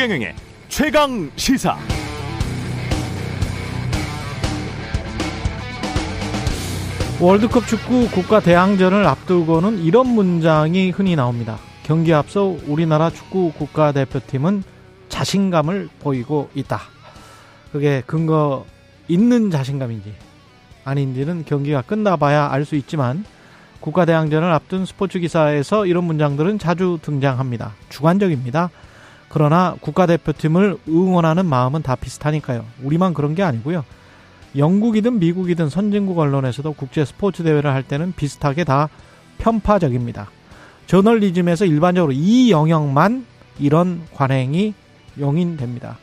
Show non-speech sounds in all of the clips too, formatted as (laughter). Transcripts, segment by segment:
최경영의 최강 시사. 월드컵 축구 국가 대항전을 앞두고는 이런 문장이 흔히 나옵니다. 경기 앞서 우리나라 축구 국가대표팀은 자신감을 보이고 있다. 그게 근거 있는 자신감인지 아닌지는 경기가 끝나봐야 알 수 있지만 국가 대항전을 앞둔 스포츠 기사에서 이런 문장들은 자주 등장합니다. 주관적입니다. 그러나 국가대표팀을 응원하는 마음은 다 비슷하니까요. 우리만 그런 게 아니고요. 영국이든 미국이든 선진국 언론에서도 국제 스포츠 대회를 할 때는 비슷하게 다 편파적입니다. 저널리즘에서 일반적으로 이 영역만 이런 관행이 용인됩니다.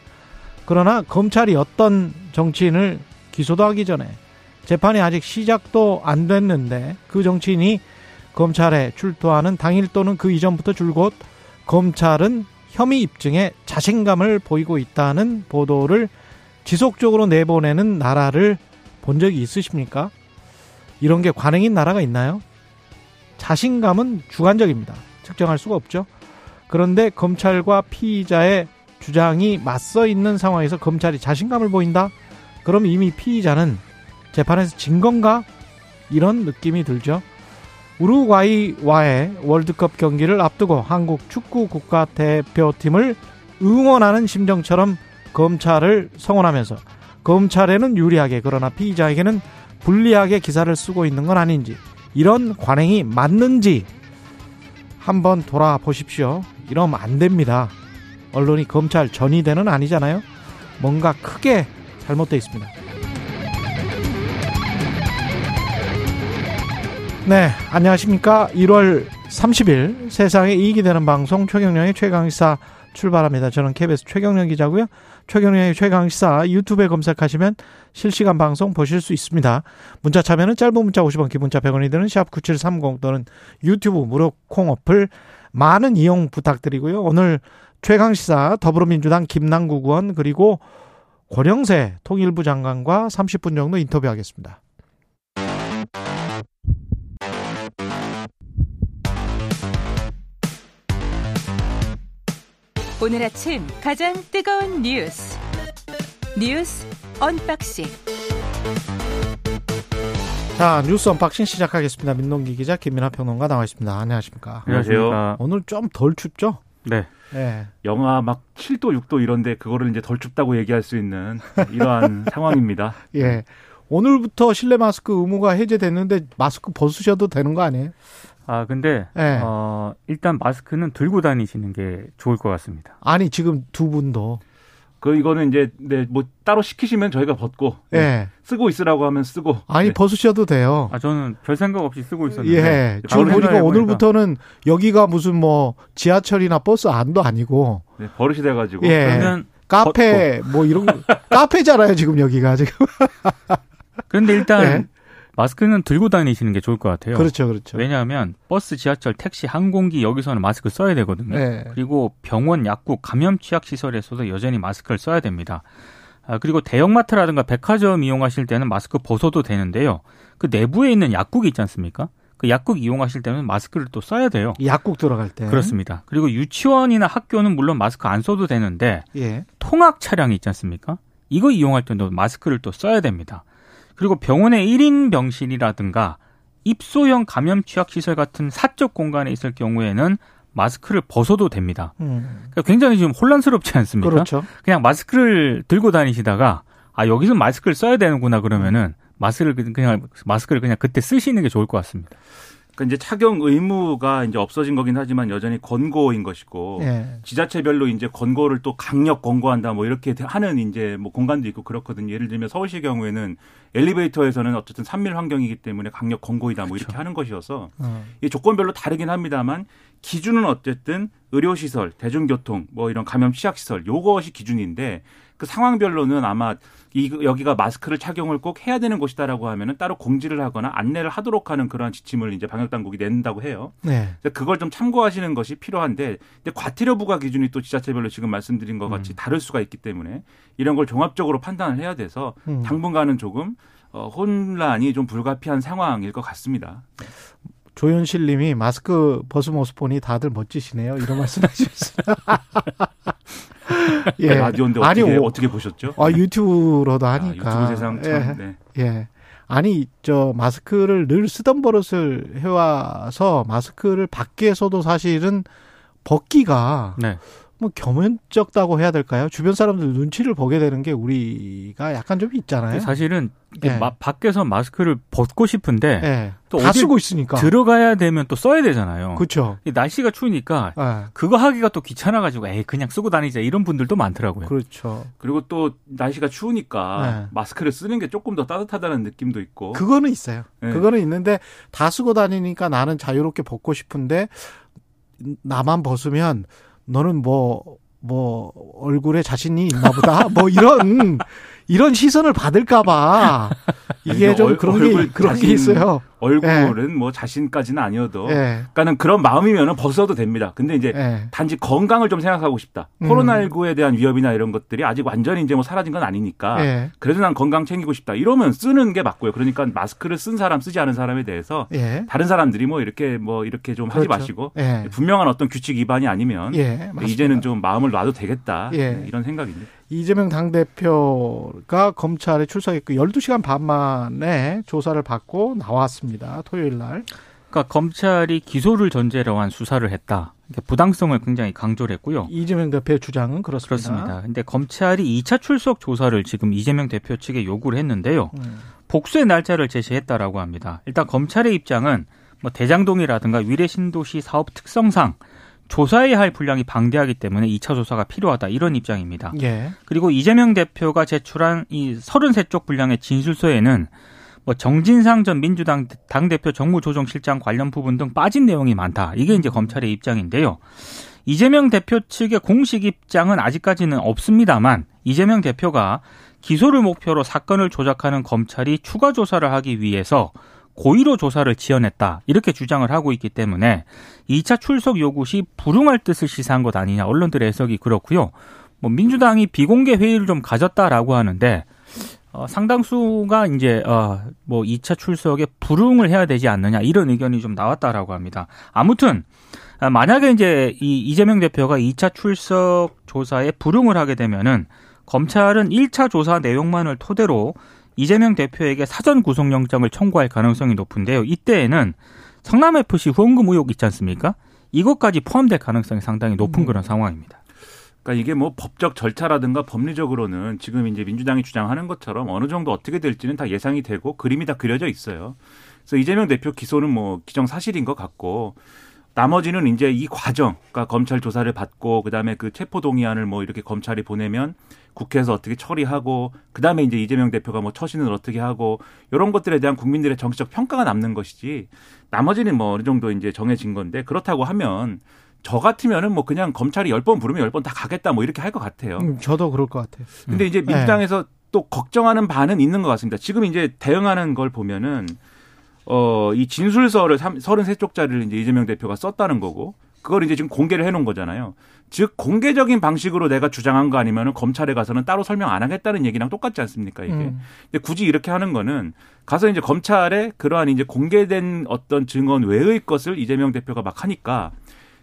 그러나 검찰이 어떤 정치인을 기소도 하기 전에 재판이 아직 시작도 안 됐는데 그 정치인이 검찰에 출두하는 당일 또는 그 이전부터 줄곧 검찰은 혐의 입증에 자신감을 보이고 있다는 보도를 지속적으로 내보내는 나라를 본 적이 있으십니까? 이런 게 관행인 나라가 있나요? 자신감은 주관적입니다. 측정할 수가 없죠. 그런데 검찰과 피의자의 주장이 맞서 있는 상황에서 검찰이 자신감을 보인다? 그럼 이미 피의자는 재판에서 진 건가? 이런 느낌이 들죠. 우루과이와의 월드컵 경기를 앞두고 한국 축구 국가대표팀을 응원하는 심정처럼 검찰을 성원하면서 검찰에는 유리하게 그러나 피의자에게는 불리하게 기사를 쓰고 있는 건 아닌지 이런 관행이 맞는지 한번 돌아보십시오. 이러면 안 됩니다. 언론이 검찰 전위대는 아니잖아요. 뭔가 크게 잘못되어 있습니다. 네, 안녕하십니까. 1월 30일 세상에 이익이 되는 방송 최경령의 최강시사 출발합니다. 저는 KBS 최경령 기자고요. 최경령의 최강시사 유튜브에 검색하시면 실시간 방송 보실 수 있습니다. 문자 참여는 짧은 문자 50원, 기본자 100원이 드는 샵 9730 또는 유튜브 무료 콩 어플 많은 이용 부탁드리고요. 오늘 최강시사 더불어민주당 김남국 의원 그리고 권영세 통일부 장관과 30분 정도 인터뷰하겠습니다. 오늘 아침 가장 뜨거운 뉴스 뉴스 unboxing 자 뉴스 unboxing 시작하겠습니다. 민동기 기자 김민하 평론가 나와 있습니다. 안녕하십니까? 안녕하세요. 오늘 좀 덜 춥죠? 네. 네. 영하 막 7도, 6도 이런데 그거를 이제 덜 춥다고 얘기할 수 있는 이러한 (laughs) 상황입니다. 예. 오늘부터 실내 마스크 의무가 해제됐는데 마스크 벗으셔도 되는 거 아니에요? 아 근데 네. 어, 일단 마스크는 들고 다니시는 게 좋을 것 같습니다. 아니 지금 두 분도 그 이거는 이제 네, 뭐 따로 시키시면 저희가 벗고 예. 네, 쓰고 있으라고 하면 쓰고 아니 네. 벗으셔도 돼요. 아 저는 별 생각 없이 쓰고 있었는데 예. 지금 바로 보니까 오늘부터는 여기가 무슨 뭐 지하철이나 버스 안도 아니고 네, 버릇이 돼가지고 예. 그러면 카페 뭐 이런 거 (laughs) 카페잖아요 지금 여기가 지금. (laughs) 그런데 일단 네. 마스크는 들고 다니시는 게 좋을 것 같아요. 그렇죠, 그렇죠. 왜냐하면 버스, 지하철, 택시, 항공기 여기서는 마스크 써야 되거든요. 네. 그리고 병원, 약국, 감염 취약 시설에서도 여전히 마스크를 써야 됩니다. 아, 그리고 대형마트라든가 백화점 이용하실 때는 마스크 벗어도 되는데요. 그 내부에 있는 약국이 있지 않습니까? 그 약국 이용하실 때는 마스크를 또 써야 돼요. 약국 들어갈 때. 그렇습니다. 그리고 유치원이나 학교는 물론 마스크 안 써도 되는데 예. 통학 차량이 있지 않습니까? 이거 이용할 때도 마스크를 또 써야 됩니다. 그리고 병원의 1인 병실이라든가 입소형 감염 취약 시설 같은 사적 공간에 있을 경우에는 마스크를 벗어도 됩니다. 음. 그러니까 굉장히 지금 혼란스럽지 않습니까? 그렇죠. 그냥 마스크를 들고 다니시다가 아 여기서 마스크를 써야 되는구나 그러면은 마스크를 그- 그냥 마스크를 그냥 그때 쓰시는 게 좋을 것 같습니다. 그러니까 이제 착용 의무가 이제 없어진 거긴 하지만 여전히 권고인 것이고 예. 지자체별로 이제 권고를 또 강력 권고한다 뭐 이렇게 하는 이제 뭐 공간도 있고 그렇거든요. 예를 들면 서울시 경우에는 엘리베이터에서는 어쨌든 산밀 환경이기 때문에 강력 권고이다 뭐 이렇게 하는 것이어서 어. 이 조건별로 다르긴 합니다만 기준은 어쨌든 의료시설, 대중교통, 뭐 이런 감염 취약시설 요것이 기준인데 그 상황별로는 아마 이 여기가 마스크를 착용을 꼭 해야 되는 곳이다라고 하면은 따로 공지를 하거나 안내를 하도록 하는 그러한 지침을 이제 방역 당국이 낸다고 해요. 네. 그래서 그걸 좀 참고하시는 것이 필요한데 근데 과태료 부과 기준이 또 지자체별로 지금 말씀드린 것 같이 다를 수가 있기 때문에 이런 걸 종합적으로 판단을 해야 돼서 음. 당분간은 조금 어, 혼란이 좀 불가피한 상황일 것 같습니다. 조현실 님이 마스크 벗은 모습 보니 다들 멋지시네요. 이런 말씀 하셨어요. (laughs) (laughs) 예. 라디오인데 아니, 어떻게, 오- 어떻게 보셨죠? 아, 유튜브로도 아, 하니까. 유튜브 세상 참. 예. 네. 예. 아니, 저, 마스크를 늘 쓰던 버릇을 해와서 마스크를 밖에서도 사실은 벗기가 네. 뭐 겸연쩍다고 해야 될까요? 주변 사람들 눈치를 보게 되는 게 우리가 약간 좀 있잖아요. 사실은 예. 마- 밖에서 마스크를 벗고 싶은데 예. 또다 어디 쓰고 있으니까. 들어가야 되면 또 써야 되잖아요. 그렇죠. 이 날씨가 추우니까 예. 그거 하기가 또 귀찮아 가지고 에이 그냥 쓰고 다니자 이런 분들도 많더라고요. 그렇죠. 그리고 또 날씨가 추우니까 네. 마스크를 쓰는 게 조금 더 따뜻하다는 느낌도 있고. 그거는 있어요. 네. 그거는 있는데 다 쓰고 다니니까 나는 자유롭게 벗고 싶은데 나만 벗으면 너는 뭐, 뭐, 얼굴에 자신이 있나 보다. 뭐 이런, (laughs) 이런 시선을 받을까봐. 이게 좀 얼- 그런 게, 그런 게 자신- 있어요. 얼굴은 뭐 자신까지는 아니어도. 예. 그러니까는 그런 마음이면은 벗어도 됩니다. 근데 이제 예. 단지 건강을 좀 생각하고 싶다. 음. 코로나19에 대한 위협이나 이런 것들이 아직 완전히 이제 뭐 사라진 건 아니니까. 예. 그래도 난 건강 챙기고 싶다. 이러면 쓰는 게 맞고요. 그러니까 마스크를 쓴 사람 쓰지 않은 사람에 대해서 예. 다른 사람들이 뭐 이렇게 뭐 이렇게 좀 하지 그렇죠. 마시고 예. 분명한 어떤 규칙 위반이 아니면 예. 이제는 좀 마음을 놔도 되겠다. 예. 네, 이런 생각입니다. 이재명 당대표가 검찰에 출석했고 12시간 반 만에 조사를 받고 나왔습니다. 토요일 날. 그러니까 검찰이 기소를 전제로 한 수사를 했다. 이렇게 부당성을 굉장히 강조를 했고요. 이재명 대표의 주장은 그렇습니다. 그렇습니다. 근데 검찰이 2차 출석 조사를 지금 이재명 대표 측에 요구를 했는데요. 음. 복수의 날짜를 제시했다라고 합니다. 일단 검찰의 입장은 뭐 대장동이라든가 위례 신도시 사업 특성상 조사해야 할 분량이 방대하기 때문에 2차 조사가 필요하다 이런 입장입니다. 예. 그리고 이재명 대표가 제출한 이 33쪽 분량의 진술서에는 뭐 정진상 전 민주당 당대표 정무조정실장 관련 부분 등 빠진 내용이 많다. 이게 이제 검찰의 입장인데요. 이재명 대표 측의 공식 입장은 아직까지는 없습니다만 이재명 대표가 기소를 목표로 사건을 조작하는 검찰이 추가 조사를 하기 위해서 고의로 조사를 지연했다. 이렇게 주장을 하고 있기 때문에 2차 출석 요구 시 불응할 뜻을 시사한 것 아니냐. 언론들의 해석이 그렇고요. 뭐 민주당이 비공개 회의를 좀 가졌다라고 하는데 어, 상당수가 이제 어, 뭐 2차 출석에 불응을 해야 되지 않느냐 이런 의견이 좀 나왔다라고 합니다. 아무튼 아, 만약에 이제 이 이재명 대표가 2차 출석 조사에 불응을 하게 되면은 검찰은 1차 조사 내용만을 토대로 이재명 대표에게 사전 구속영장을 청구할 가능성이 높은데요. 이때에는 성남 FC 후원금 의혹 있지 않습니까? 이것까지 포함될 가능성이 상당히 높은 음. 그런 상황입니다. 그러니까 이게 뭐 법적 절차라든가 법리적으로는 지금 이제 민주당이 주장하는 것처럼 어느 정도 어떻게 될지는 다 예상이 되고 그림이 다 그려져 있어요. 그래서 이재명 대표 기소는 뭐 기정사실인 것 같고 나머지는 이제 이 과정, 그러니까 검찰 조사를 받고 그다음에 그 체포 동의안을 뭐 이렇게 검찰이 보내면 국회에서 어떻게 처리하고 그다음에 이제 이재명 대표가 뭐 처신을 어떻게 하고 이런 것들에 대한 국민들의 정치적 평가가 남는 것이지 나머지는 뭐 어느 정도 이제 정해진 건데 그렇다고 하면 저 같으면은 뭐 그냥 검찰이 열 번 부르면 열 번 다 가겠다 뭐 이렇게 할 것 같아요. 음, 저도 그럴 것 같아요. 근데 이제 네. 민주당에서 또 걱정하는 바는 있는 것 같습니다. 지금 이제 대응하는 걸 보면은 어, 이 진술서를 33쪽짜리를 이제 이재명 대표가 썼다는 거고 그걸 이제 지금 공개를 해 놓은 거잖아요. 즉 공개적인 방식으로 내가 주장한 거 아니면은 검찰에 가서는 따로 설명 안 하겠다는 얘기랑 똑같지 않습니까, 이게. 음. 근데 굳이 이렇게 하는 거는 가서 이제 검찰에 그러한 이제 공개된 어떤 증언 외의 것을 이재명 대표가 막 하니까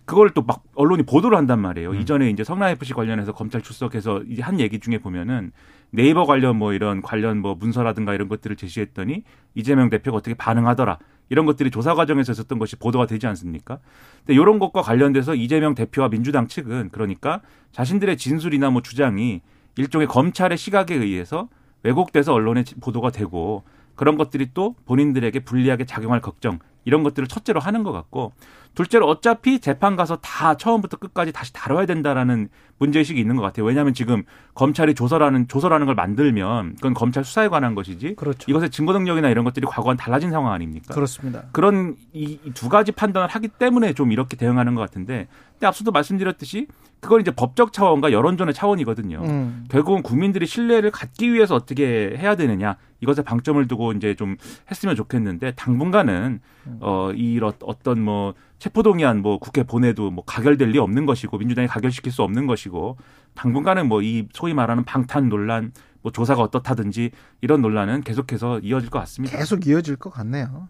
그걸 또 막 언론이 보도를 한단 말이에요. 음. 이전에 이제 성남 FC 관련해서 검찰 출석해서 이제 한 얘기 중에 보면은 네이버 관련 뭐 이런 관련 뭐 문서라든가 이런 것들을 제시했더니 이재명 대표가 어떻게 반응하더라. 이런 것들이 조사 과정에서 있었던 것이 보도가 되지 않습니까? 근데 이런 것과 관련돼서 이재명 대표와 민주당 측은 그러니까 자신들의 진술이나 뭐 주장이 일종의 검찰의 시각에 의해서 왜곡돼서 언론에 보도가 되고 그런 것들이 또 본인들에게 불리하게 작용할 걱정 이런 것들을 첫째로 하는 것 같고 둘째로 어차피 재판 가서 다 처음부터 끝까지 다시 다뤄야 된다라는 문제의식이 있는 것 같아요. 왜냐하면 지금 검찰이 조서라는 조서라는 걸 만들면 그건 검찰 수사에 관한 것이지 그렇죠. 이것의 증거 능력이나 이런 것들이 과거와는 달라진 상황 아닙니까? 그렇습니다. 그런 이 두 가지 판단을 하기 때문에 좀 이렇게 대응하는 것 같은데 근데 앞서도 말씀드렸듯이 그건 이제 법적 차원과 여론전의 차원이거든요. 음. 결국은 국민들이 신뢰를 갖기 위해서 어떻게 해야 되느냐 이것에 방점을 두고 이제 좀 했으면 좋겠는데 당분간은 어 이런 어떤 뭐 체포동의안 뭐 국회 보내도 뭐 가결될 리 없는 것이고 민주당이 가결시킬 수 없는 것이고 당분간은 뭐 이 소위 말하는 방탄 논란 뭐 조사가 어떻다든지 이런 논란은 계속해서 이어질 것 같습니다. 계속 이어질 것 같네요.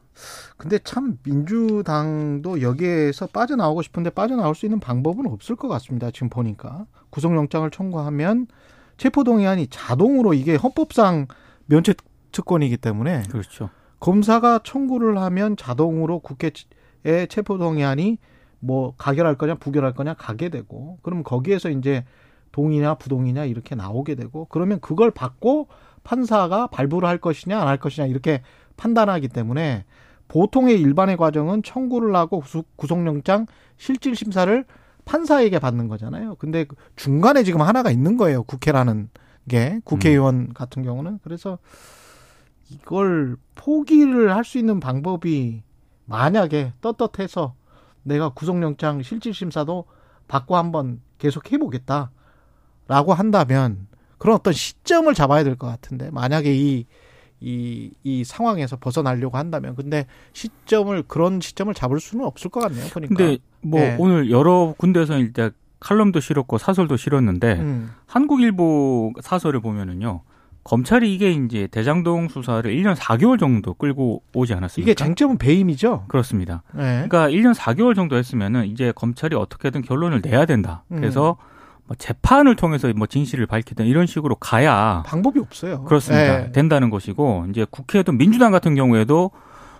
근데 참 민주당도 여기에서 빠져나오고 싶은데 빠져나올 수 있는 방법은 없을 것 같습니다. 지금 보니까 구속영장을 청구하면 체포동의안이 자동으로 이게 헌법상 면책 특권이기 때문에 그렇죠. 검사가 청구를 하면 자동으로 국회에 체포동의안이 뭐 가결할 거냐 부결할 거냐 가게 되고 그럼 거기에서 이제 동의냐 부동의냐 이렇게 나오게 되고 그러면 그걸 받고 판사가 발부를 할 것이냐 안 할 것이냐 이렇게 판단하기 때문에 보통의 일반의 과정은 청구를 하고 구속영장 실질 심사를 판사에게 받는 거잖아요. 근데 중간에 지금 하나가 있는 거예요. 국회라는 게 국회의원 음. 같은 경우는 그래서 이걸 포기를 할 수 있는 방법이 만약에 떳떳해서 내가 구속영장 실질심사도 받고 한번 계속 해보겠다 라고 한다면 그런 어떤 시점을 잡아야 될 것 같은데 만약에 이, 이, 이 상황에서 벗어나려고 한다면 근데 시점을 그런 시점을 잡을 수는 없을 것 같네요. 보니까. 근데 뭐 네. 오늘 여러 군데에서 일단 칼럼도 실었고 사설도 실었는데 음. 한국일보 사설을 보면은요. 검찰이 이게 이제 대장동 수사를 1년 4개월 정도 끌고 오지 않았습니까? 이게 장점은 배임이죠? 그렇습니다. 네. 그러니까 1년 4개월 정도 했으면은 이제 검찰이 어떻게든 결론을 내야 된다. 그래서 음. 뭐 재판을 통해서 뭐 진실을 밝히든 이런 식으로 가야 방법이 없어요. 그렇습니다. 네. 된다는 것이고 이제 국회도 민주당 같은 경우에도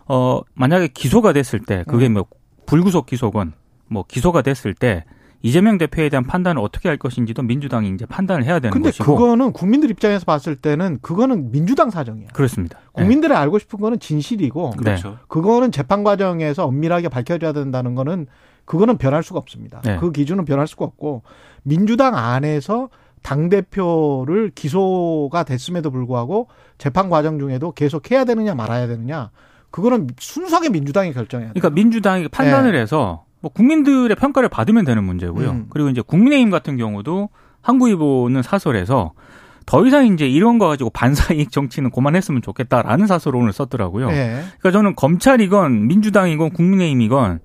어 만약에 기소가 됐을 때 그게 음. 뭐 불구속 기소건 뭐 기소가 됐을 때 이재명 대표에 대한 판단을 어떻게 할 것인지도 민주당이 이제 판단을 해야 되는 근데 것이고. 근데 그거는 국민들 입장에서 봤을 때는 그거는 민주당 사정이야. 그렇습니다. 국민들이 네. 알고 싶은 거는 진실이고. 그렇죠. 그거는 재판 과정에서 엄밀하게 밝혀져야 된다는 거는 그거는 변할 수가 없습니다. 네. 그 기준은 변할 수가 없고 민주당 안에서 당 대표를 기소가 됐음에도 불구하고 재판 과정 중에도 계속 해야 되느냐 말아야 되느냐 그거는 순수하게 민주당이 결정해야 돼요. 그러니까 민주당이 판단을 네. 해서 뭐 국민들의 평가를 받으면 되는 문제고요. 음. 그리고 이제 국민의힘 같은 경우도 한국일보는 사설에서 더 이상 이제 이런 거 가지고 반사이익 (laughs) 정치는 그만했으면 좋겠다라는 사설을 오늘 썼더라고요. 네. 그러니까 저는 검찰이건 민주당이건 국민의힘이건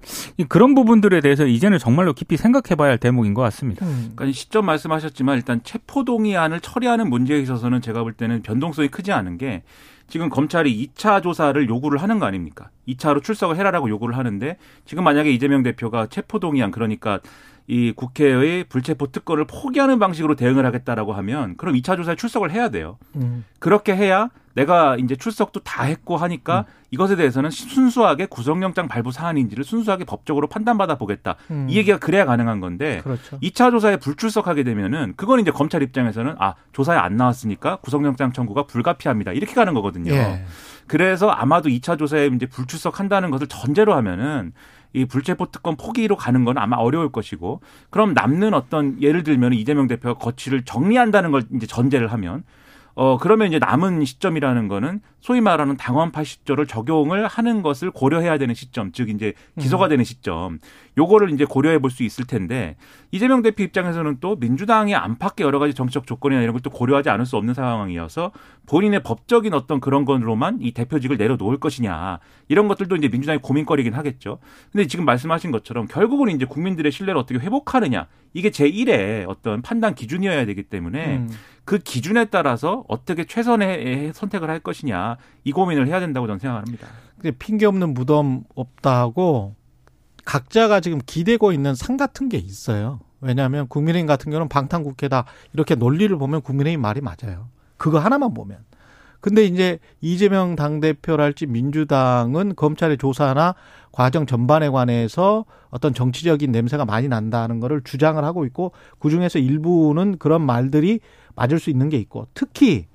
그런 부분들에 대해서 이제는 정말로 깊이 생각해봐야 할 대목인 것 같습니다. 음. 그러니까 시점 말씀하셨지만 일단 체포동의안을 처리하는 문제에 있어서는 제가 볼 때는 변동성이 크지 않은 게 지금 검찰이 2차 조사를 요구를 하는 거 아닙니까? 2차로 출석을 해라라고 요구를 하는데 지금 만약에 이재명 대표가 체포동의안 그러니까 이 국회의 불체포 특권을 포기하는 방식으로 대응을 하겠다라고 하면 그럼 2차 조사에 출석을 해야 돼요. 음. 그렇게 해야 내가 이제 출석도 다 했고 하니까 음. 이것에 대해서는 순수하게 구속영장 발부 사안인지를 순수하게 법적으로 판단받아 보겠다. 음. 이 얘기가 그래야 가능한 건데 그렇죠. 2차 조사에 불출석하게 되면은 그건 이제 검찰 입장에서는 아 조사에 안 나왔으니까 구속영장 청구가 불가피합니다. 이렇게 가는 거거든요. 예. 그래서 아마도 2차 조사에 이제 불출석한다는 것을 전제로 하면은 이 불체포 특권 포기로 가는 건 아마 어려울 것이고 그럼 남는 어떤 예를 들면 이재명 대표가 거취를 정리한다는 걸 이제 전제를 하면 어, 그러면 이제 남은 시점이라는 거는 소위 말하는 당원파 시조를 적용을 하는 것을 고려해야 되는 시점, 즉 이제 기소가 음. 되는 시점, 요거를 이제 고려해 볼 수 있을 텐데 이재명 대표 입장에서는 또 민주당의 안팎의 여러 가지 정치적 조건이나 이런 것도 고려하지 않을 수 없는 상황이어서 본인의 법적인 어떤 그런 건으로만 이 대표직을 내려놓을 것이냐 이런 것들도 이제 민주당의 고민거리긴 하겠죠. 근데 지금 말씀하신 것처럼 결국은 이제 국민들의 신뢰를 어떻게 회복하느냐 이게 제1의 어떤 판단 기준이어야 되기 때문에 음. 그 기준에 따라서 어떻게 최선의 선택을 할 것이냐 이 고민을 해야 된다고 저는 생각합니다. 근데 핑계 없는 무덤 없다고 각자가 지금 기대고 있는 상 같은 게 있어요. 왜냐하면 국민의힘 같은 경우는 방탄국회다 이렇게 논리를 보면 국민의힘 말이 맞아요. 그거 하나만 보면. 근데 이제 이재명 당대표랄지 민주당은 검찰의 조사나 과정 전반에 관해서 어떤 정치적인 냄새가 많이 난다는 거를 주장을 하고 있고 그중에서 일부는 그런 말들이 맞을 수 있는 게 있고 특히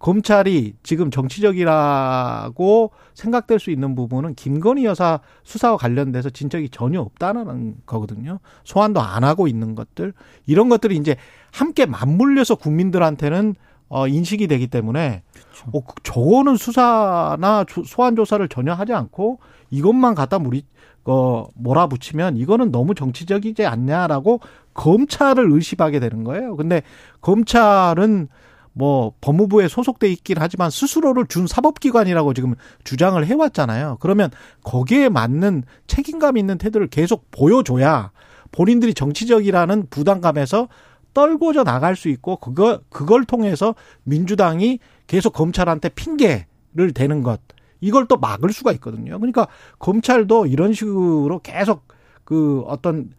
검찰이 지금 정치적이라고 생각될 수 있는 부분은 김건희 여사 수사와 관련돼서 진척이 전혀 없다는 거거든요. 소환도 안 하고 있는 것들 이런 것들이 이제 함께 맞물려서 국민들한테는 어 인식이 되기 때문에 그렇죠. 어, 저거는 수사나 소환 조사를 전혀 하지 않고 이것만 갖다 무리 어 몰아붙이면 이거는 너무 정치적이지 않냐라고 검찰을 의심하게 되는 거예요. 근데 검찰은 뭐 법무부에 소속돼 있긴 하지만 스스로를 준 사법기관이라고 지금 주장을 해왔잖아요. 그러면 거기에 맞는 책임감 있는 태도를 계속 보여줘야 본인들이 정치적이라는 부담감에서 떨고져 나갈 수 있고 그거 그걸 통해서 민주당이 계속 검찰한테 핑계를 대는 것 이걸 또 막을 수가 있거든요. 그러니까 검찰도 이런 식으로 계속 그 어떤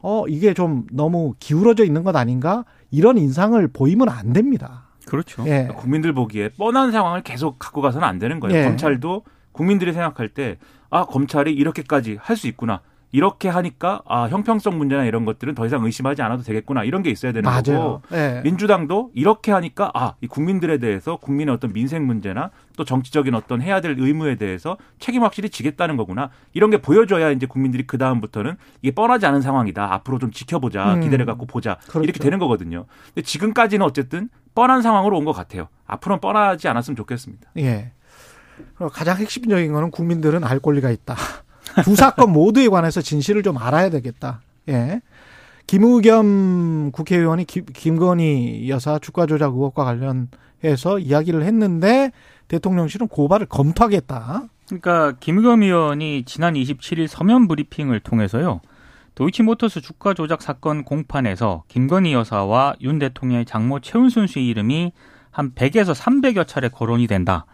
어 이게 좀 너무 기울어져 있는 것 아닌가 이런 인상을 보이면 안 됩니다. 그렇죠. 예. 국민들 보기에 뻔한 상황을 계속 갖고 가서는 안 되는 거예요. 예. 검찰도 국민들이 생각할 때 아 검찰이 이렇게까지 할 수 있구나. 이렇게 하니까 아 형평성 문제나 이런 것들은 더 이상 의심하지 않아도 되겠구나 이런 게 있어야 되는 맞아요. 거고 예. 민주당도 이렇게 하니까 아 이 국민들에 대해서 국민의 어떤 민생 문제나 또 정치적인 어떤 해야 될 의무에 대해서 책임 확실히 지겠다는 거구나 이런 게 보여줘야 이제 국민들이 그 다음부터는 이게 뻔하지 않은 상황이다 앞으로 좀 지켜보자 음. 기대를 갖고 보자 그렇죠. 이렇게 되는 거거든요. 근데 지금까지는 어쨌든 뻔한 상황으로 온 것 같아요. 앞으로는 뻔하지 않았으면 좋겠습니다. 예. 가장 핵심적인 거는 국민들은 알 권리가 있다. (laughs) 두 사건 모두에 관해서 진실을 좀 알아야 되겠다. 예. 김의겸 국회의원이 김, 김건희 여사 주가 조작 의혹과 관련해서 이야기를 했는데 대통령실은 고발을 검토하겠다. 그러니까 김의겸 의원이 지난 27일 서면 브리핑을 통해서요. 도이치모터스 주가 조작 사건 공판에서 김건희 여사와 윤 대통령의 장모 최은순 씨 이름이 한 100에서 300여 차례 거론이 된다.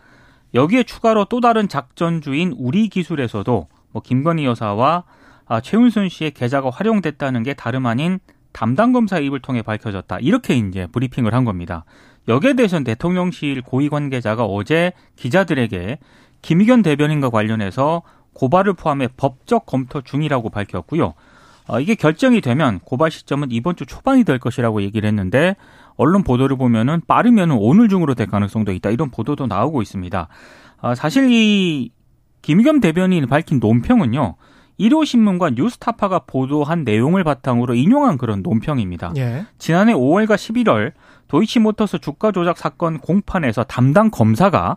여기에 추가로 또 다른 작전주인 우리 기술에서도 뭐 김건희 여사와 아, 최은순 씨의 계좌가 활용됐다는 게 다름 아닌 담당 검사 입을 통해 밝혀졌다. 이렇게 이제 브리핑을 한 겁니다. 여기에 대해서는 대통령실 고위 관계자가 어제 기자들에게 김의견 대변인과 관련해서 고발을 포함해 법적 검토 중이라고 밝혔고요. 어, 이게 결정이 되면 고발 시점은 이번 주 초반이 될 것이라고 얘기를 했는데 언론 보도를 보면은 빠르면 오늘 중으로 될 가능성도 있다 이런 보도도 나오고 있습니다. 아, 사실 이 김의겸 대변인이 밝힌 논평은요. 1호 신문과 뉴스타파가 보도한 내용을 바탕으로 인용한 그런 논평입니다. 예. 지난해 5월과 11월 도이치모터스 주가 조작 사건 공판에서 담당 검사가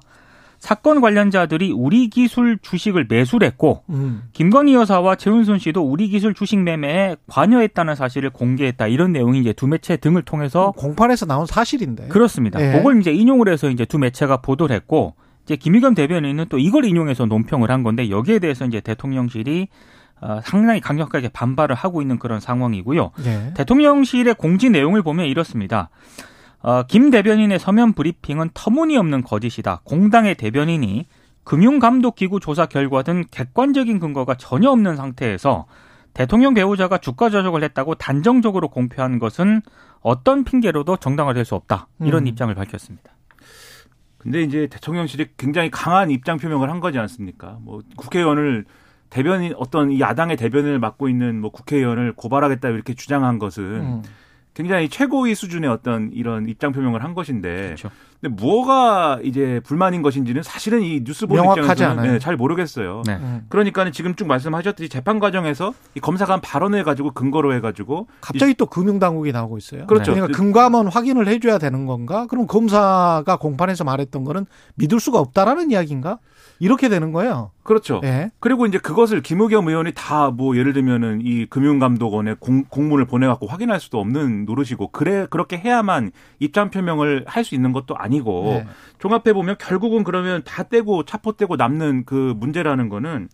사건 관련자들이 우리 기술 주식을 매수했고 음. 김건희 여사와 최은순 씨도 우리 기술 주식 매매에 관여했다는 사실을 공개했다. 이런 내용이 이제 두 매체 등을 통해서 공판에서 나온 사실인데. 그렇습니다. 예. 그걸 이제 인용을 해서 이제 두 매체가 보도를 했고 이제 김의겸 대변인은 또 이걸 인용해서 논평을 한 건데 여기에 대해서 이제 대통령실이 어, 상당히 강력하게 반발을 하고 있는 그런 상황이고요. 예. 대통령실의 공지 내용을 보면 이렇습니다. 어, 김 대변인의 서면 브리핑은 터무니없는 거짓이다. 공당의 대변인이 금융감독기구 조사 결과 등 객관적인 근거가 전혀 없는 상태에서 대통령 배우자가 주가 조작을 했다고 단정적으로 공표한 것은 어떤 핑계로도 정당화될 수 없다. 이런 음. 입장을 밝혔습니다. 근데 이제 대통령실이 굉장히 강한 입장 표명을 한 거지 않습니까? 뭐 국회의원을 대변인 어떤 이 야당의 대변인을 맡고 있는 뭐 국회의원을 고발하겠다 이렇게 주장한 것은 음. 굉장히 최고의 수준의 어떤 이런 입장 표명을 한 것인데 그렇죠. 근데 뭐가 이제 불만인 것인지는 사실은 이 뉴스 보는 입장에서는. 네, 잘 모르겠어요. 네. 음. 그러니까는 지금 쭉 말씀하셨듯이 재판 과정에서 이 검사가 한 발언을 가지고 근거로 해가지고 갑자기 또 금융당국이 나오고 있어요. 그렇죠. 그러니까 금감원 확인을 해줘야 되는 건가? 그럼 검사가 공판에서 말했던 거는 믿을 수가 없다라는 이야기인가? 이렇게 되는 거예요. 그렇죠. 예. 그리고 이제 그것을 김의겸 의원이 다 뭐 예를 들면은 이 금융감독원에 공, 공문을 보내갖고 확인할 수도 없는 노릇이고 그래 그렇게 해야만 입장 표명을 할 수 있는 것도 아니고 네. 종합해 보면 결국은 그러면 다 떼고 차포 떼고 남는 그 문제라는 거는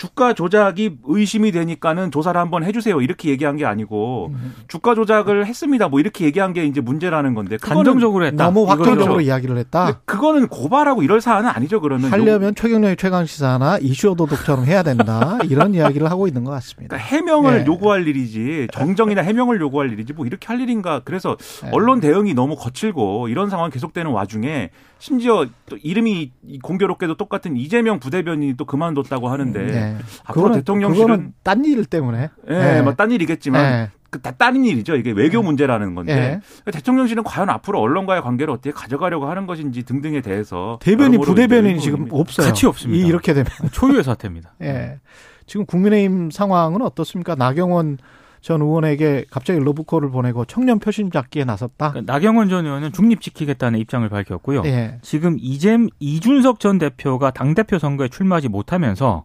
주가 조작이 의심이 되니까는 조사를 한번 해주세요 이렇게 얘기한 게 아니고 음. 주가 조작을 했습니다 뭐 이렇게 얘기한 게 이제 문제라는 건데 단정적으로 했다. 너무 확정적으로. 이야기를 했다. 근데 그거는 고발하고 이럴 사안은 아니죠 그러면 하려면 최경련의 최강 시사나 이슈 도독처럼 해야 된다. 이런 이야기를 하고 있는 것 같습니다. 그러니까 해명을 예. 요구할 일이지 정정이나 해명을 요구할 일이지 뭐 이렇게 할 일인가 그래서 예. 언론 대응이 너무 거칠고 이런 상황 계속되는 와중에 심지어 또 이름이 공교롭게도 똑같은 이재명 부대변인이 또 그만뒀다고 하는데 네. 앞으로 그거는, 대통령실은 딴 일 때문에. 예, 네. 뭐딴 일이겠지만 예. 그다 다른 일이죠 이게 외교 문제라는 건데 예. 대통령실은 과연 앞으로 언론과의 관계를 어떻게 가져가려고 하는 것인지 등등에 대해서 대변인 이제 지금. 없어요. 같이 없습니다. 이- 이렇게 되면. 초유의 사태입니다. 예. 지금 국민의힘 상황은 어떻습니까? 나경원 전 의원에게 갑자기 러브콜을 보내고 청년 표심 잡기에 나섰다. 그러니까 나경원 전 의원은 중립 지키겠다는 입장을 밝혔고요. 예. 지금 이잼 이준석 전 대표가 당 대표 선거에 출마하지 못하면서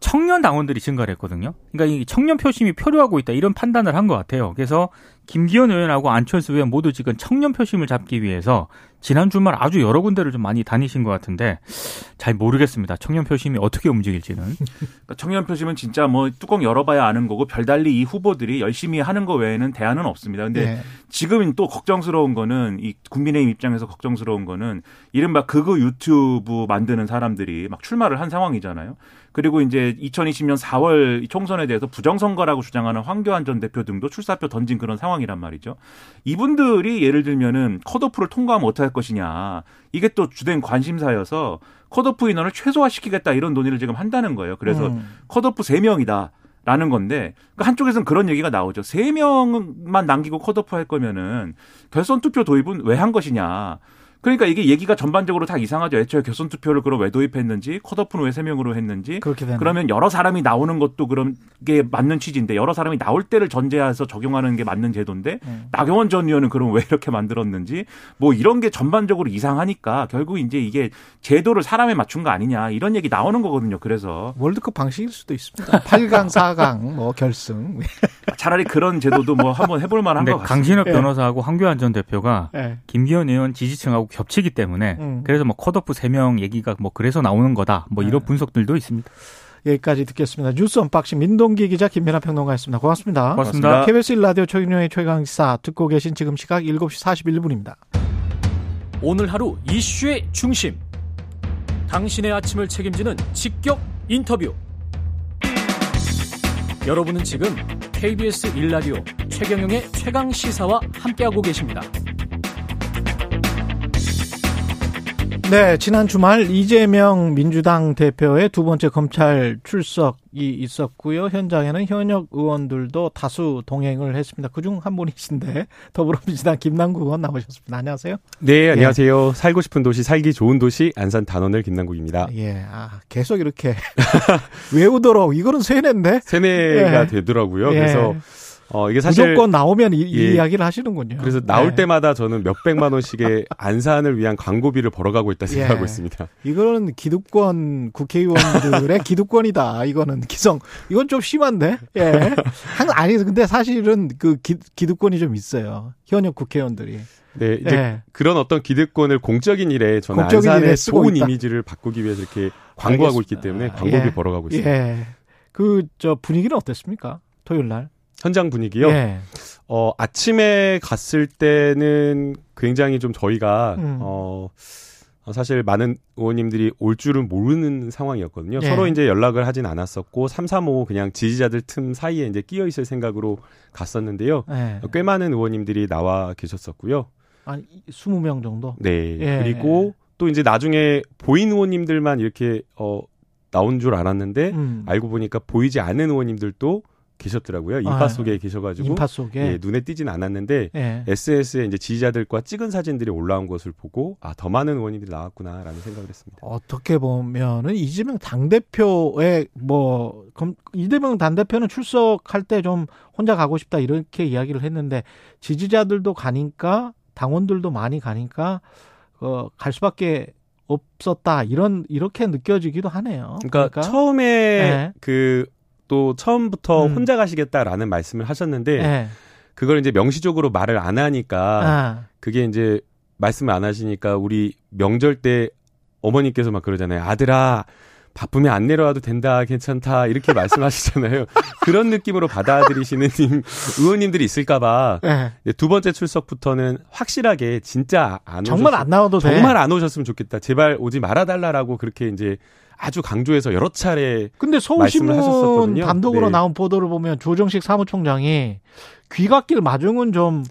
청년 당원들이 증가를 했거든요. 그러니까 이 청년 표심이 표류하고 있다 이런 판단을 한 것 같아요. 그래서 김기현 의원하고 안철수 의원 모두 지금 청년 표심을 잡기 위해서 지난 주말 아주 여러 군데를 좀 많이 다니신 것 같은데 잘 모르겠습니다. 청년 표심이 어떻게 움직일지는. (laughs) 그러니까 청년 표심은 진짜 뭐 뚜껑 열어봐야 아는 거고 별달리 이 후보들이 열심히 하는 거 외에는 대안은 없습니다. 근데 네. 지금 또 걱정스러운 거는 이 국민의힘 입장에서 걱정스러운 거는 이른바 그거 유튜브 만드는 사람들이 막 출마를 한 상황이잖아요. 그리고 이제 2020년 4월 총선에 대해서 부정선거라고 주장하는 황교안 전 대표 등도 출사표 던진 그런 상황이란 말이죠. 이분들이 예를 들면은 컷오프를 통과하면 어떻게 할 것이냐. 이게 또 주된 관심사여서 컷오프 인원을 최소화시키겠다 이런 논의를 지금 한다는 거예요. 그래서 음. 컷오프 3명이다. 라는 건데 그러니까 한쪽에서는 그런 얘기가 나오죠. 세 명만 남기고 컷오프 할 거면은 결선 투표 도입은 왜 한 것이냐. 그러니까 이게 얘기가 전반적으로 다 이상하죠. 애초에 결선 투표를 그럼 왜 도입했는지, 컷오프는 왜세 명으로 했는지. 그렇게 되는. 그러면 여러 사람이 나오는 것도 그런 게 맞는 취지인데 여러 사람이 나올 때를 전제해서 적용하는 게 맞는 제도인데 음. 나경원 전 의원은 그럼 왜 이렇게 만들었는지 뭐 이런 게 전반적으로 이상하니까 결국 이제 이게 제도를 사람에 맞춘 거 아니냐 이런 얘기 나오는 거거든요. 그래서 월드컵 방식일 수도 있습니다. (laughs) 8강, 4강, 뭐 결승. (laughs) 차라리 그런 제도도 뭐 한번 해볼 만한 것 같습니다. 강신업 예. 변호사하고 황교안 전 대표가 예. 김기현 의원 지지층하고 겹치기 때문에 음. 그래서 뭐 컷오프 3명 얘기가 뭐 그래서 나오는 거다. 뭐 이런 네. 분석들도 있습니다. 여기까지 듣겠습니다. 뉴스 unboxing 민동기 기자 김민하 평론가였습니다. 고맙습니다. 고맙습니다. KBS 1라디오 최경영의 최강시사 듣고 계신 지금 시각 7시 41분입니다. 오늘 하루 이슈의 중심. 당신의 아침을 책임지는 직격 인터뷰. 여러분은 지금 KBS 1라디오 최경영의 최강 시사와 함께하고 계십니다. 네, 지난 주말 이재명 민주당 대표의 두 번째 검찰 출석이 있었고요. 현장에는 현역 의원들도 다수 동행을 했습니다. 그중 한 분이신데 더불어민주당 김남국 의원 나오셨습니다. 안녕하세요. 네, 안녕하세요. 살고 싶은 도시, 살기 좋은 도시, 안산 단원을 김남국입니다. 예, 아, 계속 이렇게 (laughs) 외우도록 이거는 세뇌인데. 세뇌가 예. 되더라고요. 예. 그래서 어 이게 사실 무조건 나오면 이, 이 예. 이야기를 하시는군요. 그래서 나올 네. 때마다 저는 몇 백만 (laughs) 원씩의 안산을 위한 광고비를 벌어가고 있다 생각하고 예. 있습니다. 이거는 기득권 국회의원들의 (laughs) 기득권이다. 이거는 기성. 이건 좀 심한데. 예. 한 아니 근데 사실은 그 기, 기득권이 좀 있어요. 현역 국회의원들이. 네, 이제 예. 그런 어떤 기득권을 공적인 일에 저는 공적인 일에 안산의 쓰고 좋은 있다. 이미지를 바꾸기 위해서 이렇게 광고하고 있기 때문에 광고비 예. 벌어가고 있습니다. 예. 그 저 분위기는 어땠습니까? 토요일 날. 현장 분위기요. 예. 어, 아침에 갔을 때는 굉장히 좀 저희가, 음. 어, 어, 사실 많은 의원님들이 올 줄은 모르는 상황이었거든요. 예. 서로 이제 연락을 하진 않았었고, 3, 3, 5 그냥 지지자들 틈 사이에 이제 끼어 있을 생각으로 갔었는데요. 예. 꽤 많은 의원님들이 나와 계셨었고요. 한 20명 정도. 네. 예. 그리고 또 이제 나중에 보인 의원님들만 이렇게, 어, 나온 줄 알았는데, 음. 알고 보니까 보이지 않는 의원님들도 계셨더라고요. 인파 아, 속에 계셔가지고. 인파 속에. 예, 눈에 띄진 않았는데, 예. SNS에 이제 지지자들과 찍은 사진들이 올라온 것을 보고 아 더 많은 의원님들이 나왔구나라는 생각을 했습니다. 어떻게 보면은 이재명 당 대표의 뭐, 검- 이재명 당 대표는 출석할 때 좀 혼자 가고 싶다 이렇게 이야기를 했는데 지지자들도 가니까 당원들도 많이 가니까 어, 갈 수밖에 없었다 이런 이렇게 느껴지기도 하네요. 그러니까, 처음에 네. 그 또 처음부터 음. 혼자 가시겠다라는 말씀을 하셨는데 예. 그걸 이제 명시적으로 말을 안 하니까 아, 그게 이제 말씀을 안 하시니까 우리 명절 때 어머니께서 막 그러잖아요. 아들아 바쁘면 안 내려와도 된다, 괜찮다 이렇게 (laughs) 말씀하시잖아요. 그런 느낌으로 받아들이시는 님, 의원님들이 있을까봐 예. 이제 두 번째 출석부터는 확실하게 진짜 안 정말 오셨- 안 나와도 돼. 정말 안 오셨으면 좋겠다. 제발 오지 말아달라라고 그렇게 이제 아주 강조해서 여러 차례 근데 서울신문 하셨었거든요. 단독으로 네. 나온 보도를 보면 조정식 사무총장이 귀갓길 마중은 좀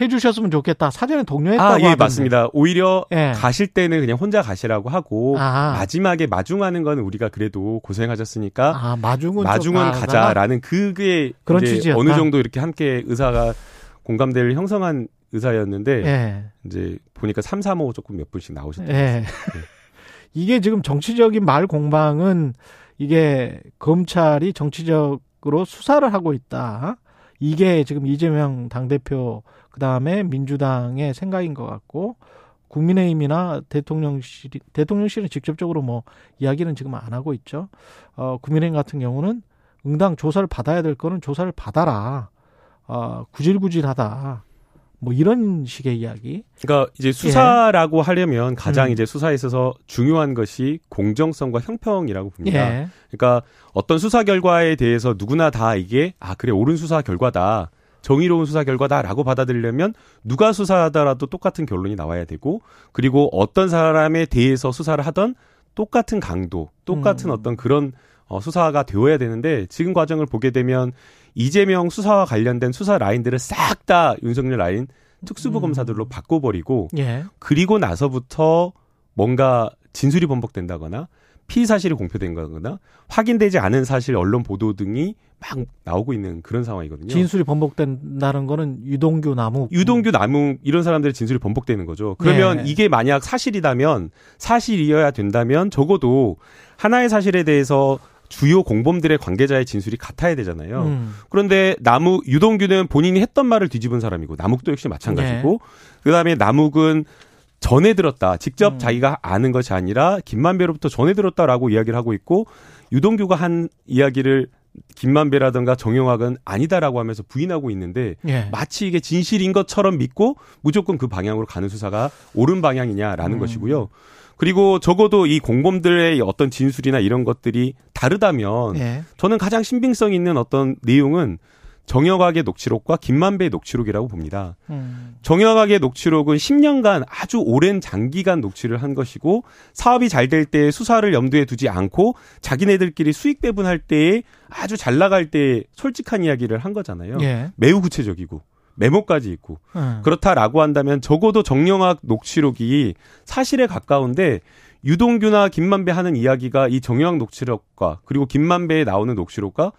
해주셨으면 좋겠다. 사전에 독려했다고 아, 예, 하던데. 맞습니다. 오히려 예. 가실 때는 그냥 혼자 가시라고 하고 아. 마지막에 마중하는 거는 우리가 그래도 고생하셨으니까 아, 마중은 좀 마중은 나아가라. 가자라는 그게 그런 이제 취지였다. 어느 정도 이렇게 함께 의사가 공감대를 형성한 의사였는데 예. 이제 보니까 3, 3, 5 조금 몇 분씩 나오셨더라고요. 예. (laughs) 이게 지금 정치적인 말 공방은 이게 검찰이 정치적으로 수사를 하고 있다. 이게 지금 이재명 당대표 그다음에 민주당의 생각인 것 같고 국민의힘이나 대통령실 대통령실은 직접적으로 뭐 이야기는 지금 안 하고 있죠. 어, 국민의힘 같은 경우는 응당 조사를 받아야 될 거는 조사를 받아라. 어, 구질구질하다. 뭐 이런 식의 이야기. 그러니까 이제 수사라고 하려면 가장 음. 이제 수사에 있어서 중요한 것이 공정성과 형평이라고 봅니다. 예. 그러니까 어떤 수사 결과에 대해서 누구나 다 이게 아 그래 옳은 수사 결과다. 정의로운 수사 결과다라고 받아들이려면 누가 수사하더라도 똑같은 결론이 나와야 되고 그리고 어떤 사람에 대해서 수사를 하던 똑같은 강도, 똑같은 음. 어떤 그런 어, 수사가 되어야 되는데 지금 과정을 보게 되면 이재명 수사와 관련된 수사 라인들을 싹 다 윤석열 라인 특수부 음. 검사들로 바꿔버리고 예. 그리고 나서부터 뭔가 진술이 번복된다거나 피의 사실이 공표된 거거나 확인되지 않은 사실 언론 보도 등이 막 나오고 있는 그런 상황이거든요. 진술이 번복된다는 거는 유동규 나무 유동규 남욱 이런 사람들의 진술이 번복되는 거죠. 그러면 예. 이게 만약 사실이다면 사실이어야 된다면 적어도 하나의 사실에 대해서 주요 공범들의 관계자의 진술이 같아야 되잖아요. 음. 그런데 남욱 유동규는 본인이 했던 말을 뒤집은 사람이고 남욱도 역시 마찬가지고 그다음에 남욱은 전해 들었다. 직접 음. 자기가 아는 것이 아니라 김만배로부터 전해 들었다라고 이야기를 하고 있고 유동규가 한 이야기를 김만배라든가 정영학은 아니다라고 하면서 부인하고 있는데 예. 마치 이게 진실인 것처럼 믿고 무조건 그 방향으로 가는 수사가 옳은 방향이냐라는 음. 것이고요. 그리고 적어도 이 공범들의 어떤 진술이나 이런 것들이 다르다면 예. 저는 가장 신빙성 있는 어떤 내용은 정영학의 녹취록과 김만배의 녹취록이라고 봅니다. 음. 정영학의 녹취록은 10년간 아주 오랜 장기간 녹취를 한 것이고 사업이 잘 될 때 수사를 염두에 두지 않고 자기네들끼리 수익 배분할 때에 아주 잘 나갈 때 솔직한 이야기를 한 거잖아요. 예. 매우 구체적이고 메모까지 있고 음. 그렇다라고 한다면 적어도 정영학 녹취록이 사실에 가까운데 유동규나 김만배 하는 이야기가 이 정영학 녹취록과 그리고 김만배에 나오는 녹취록과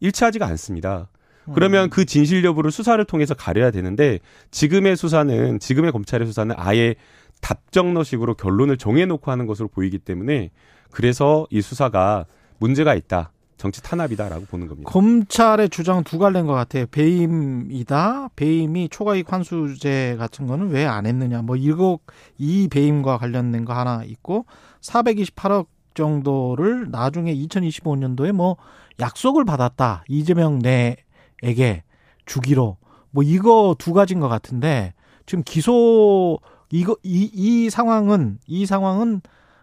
일치하지가 않습니다. 그러면 그 진실 여부를 수사를 통해서 가려야 되는데 지금의 수사는 지금의 검찰의 수사는 아예 답정너식으로 결론을 정해놓고 하는 것으로 보이기 때문에 그래서 이 수사가 문제가 있다. 정치 탄압이다라고 보는 겁니다. 검찰의 주장 두 갈래인 것 같아요. 배임이다. 배임이 초과이익 환수제 같은 거는 왜 안 했느냐. 뭐 이거 이 배임과 관련된 거 하나 있고 428억 정도를 나중에 2025년도에 뭐 약속을 받았다. 이재명 내에게 주기로. 뭐 이거 두 가지인 것 같은데 지금 기소 이거 이, 이 상황은 이 상황은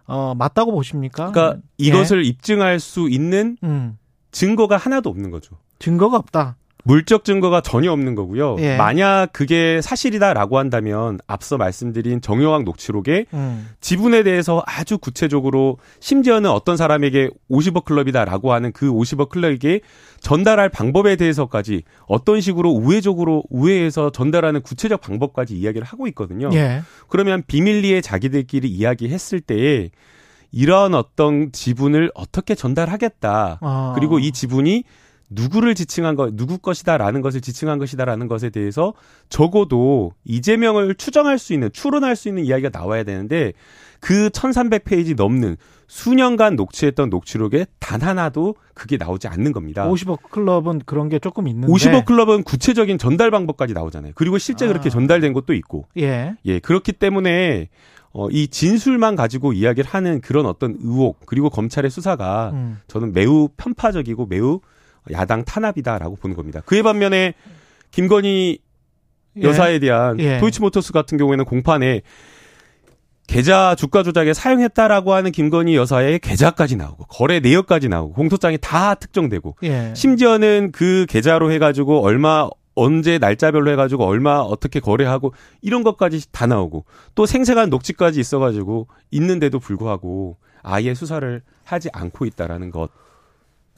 어 맞다고 보십니까? 그러니까 예. 이것을 입증할 수 있는 음, 증거가 하나도 없는 거죠. 증거가 없다. 물적 증거가 전혀 없는 거고요. 예. 만약 그게 사실이다라고 한다면 앞서 말씀드린 정영학 녹취록에 음. 지분에 대해서 아주 구체적으로 심지어는 어떤 사람에게 50억 클럽이다라고 하는 그 50억 클럽에게 전달할 방법에 대해서까지 어떤 식으로 우회적으로 우회해서 전달하는 구체적 방법까지 이야기를 하고 있거든요. 예. 그러면 비밀리에 자기들끼리 이야기했을 때에 이러한 어떤 지분을 어떻게 전달하겠다. 아. 그리고 이 지분이 누구를 지칭한 것, 누구 것이다라는 것을 지칭한 것이다라는 것에 대해서 적어도 이재명을 추정할 수 있는, 추론할 수 있는 이야기가 나와야 되는데 그 1300페이지 넘는 수년간 녹취했던 녹취록에 단 하나도 그게 나오지 않는 겁니다. 50억 클럽은 그런 게 조금 있는데. 50억 클럽은 구체적인 전달 방법까지 나오잖아요. 그리고 실제 아. 그렇게 전달된 것도 있고. 예. 예, 그렇기 때문에 어, 이 진술만 가지고 이야기를 하는 그런 어떤 의혹 그리고 검찰의 수사가 음. 저는 매우 편파적이고 매우 야당 탄압이다라고 보는 겁니다. 그에 반면에 김건희 예. 여사에 대한 예. 도이치모터스 같은 경우에는 공판에 계좌 주가 조작에 사용했다라고 하는 김건희 여사의 계좌까지 나오고 거래 내역까지 나오고 공소장이 다 특정되고 예. 심지어는 그 계좌로 해가지고 얼마 언제 날짜별로 해가지고 얼마 어떻게 거래하고 이런 것까지 다 나오고 또 생생한 녹취까지 있어가지고 있는데도 불구하고 아예 수사를 하지 않고 있다라는 것.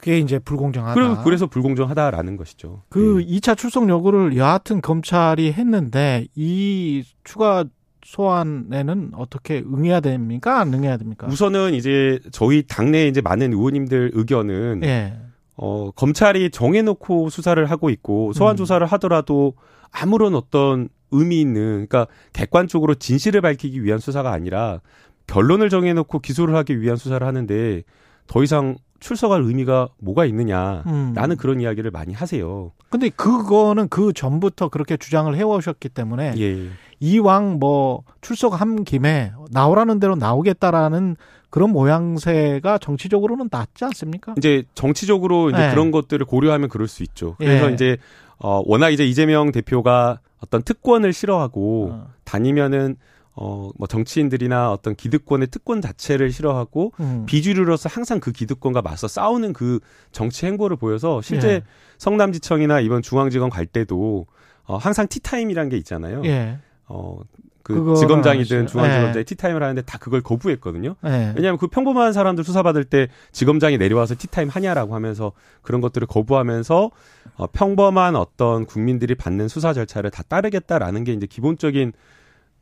그게 이제 불공정하다. 그래서, 그래서 불공정하다라는 것이죠. 그 네. 2차 출석 요구를 여하튼 검찰이 했는데 이 추가 소환에는 어떻게 응해야 됩니까? 안 응해야 됩니까? 우선은 이제 저희 당내 이제 많은 의원님들 의견은 예. 어, 검찰이 정해놓고 수사를 하고 있고 소환 음. 조사를 하더라도 아무런 어떤 의미 있는 그러니까 객관적으로 진실을 밝히기 위한 수사가 아니라 결론을 정해놓고 기소를 하기 위한 수사를 하는데 더 이상 출석할 의미가 뭐가 있느냐. 음. 라는 그런 이야기를 많이 하세요. 근데 그거는 그 전부터 그렇게 주장을 해오셨기 때문에 예. 이왕 뭐 출석한 김에 나오라는 대로 나오겠다라는 그런 모양새가 정치적으로는 낫지 않습니까? 이제 정치적으로 이제 네. 그런 것들을 고려하면 그럴 수 있죠. 그래서 예. 이제 어 워낙 이제 이재명 대표가 어떤 특권을 싫어하고 어. 다니면은 어 뭐 정치인들이나 어떤 기득권의 특권 자체를 싫어하고 음. 비주류로서 항상 그 기득권과 맞서 싸우는 그 정치 행보를 보여서 실제 예. 성남지청이나 이번 중앙지검 갈 때도 어 항상 티타임이라는 게 있잖아요. 예. 어, 그 지검장이든. 중앙지검장이 예. 티타임을 하는데 다 그걸 거부했거든요. 예. 왜냐하면 그 평범한 사람들 수사받을 때 지검장이 내려와서 티타임 하냐라고 하면서 그런 것들을 거부하면서 어, 평범한 어떤 국민들이 받는 수사 절차를 다 따르겠다라는 게 이제 기본적인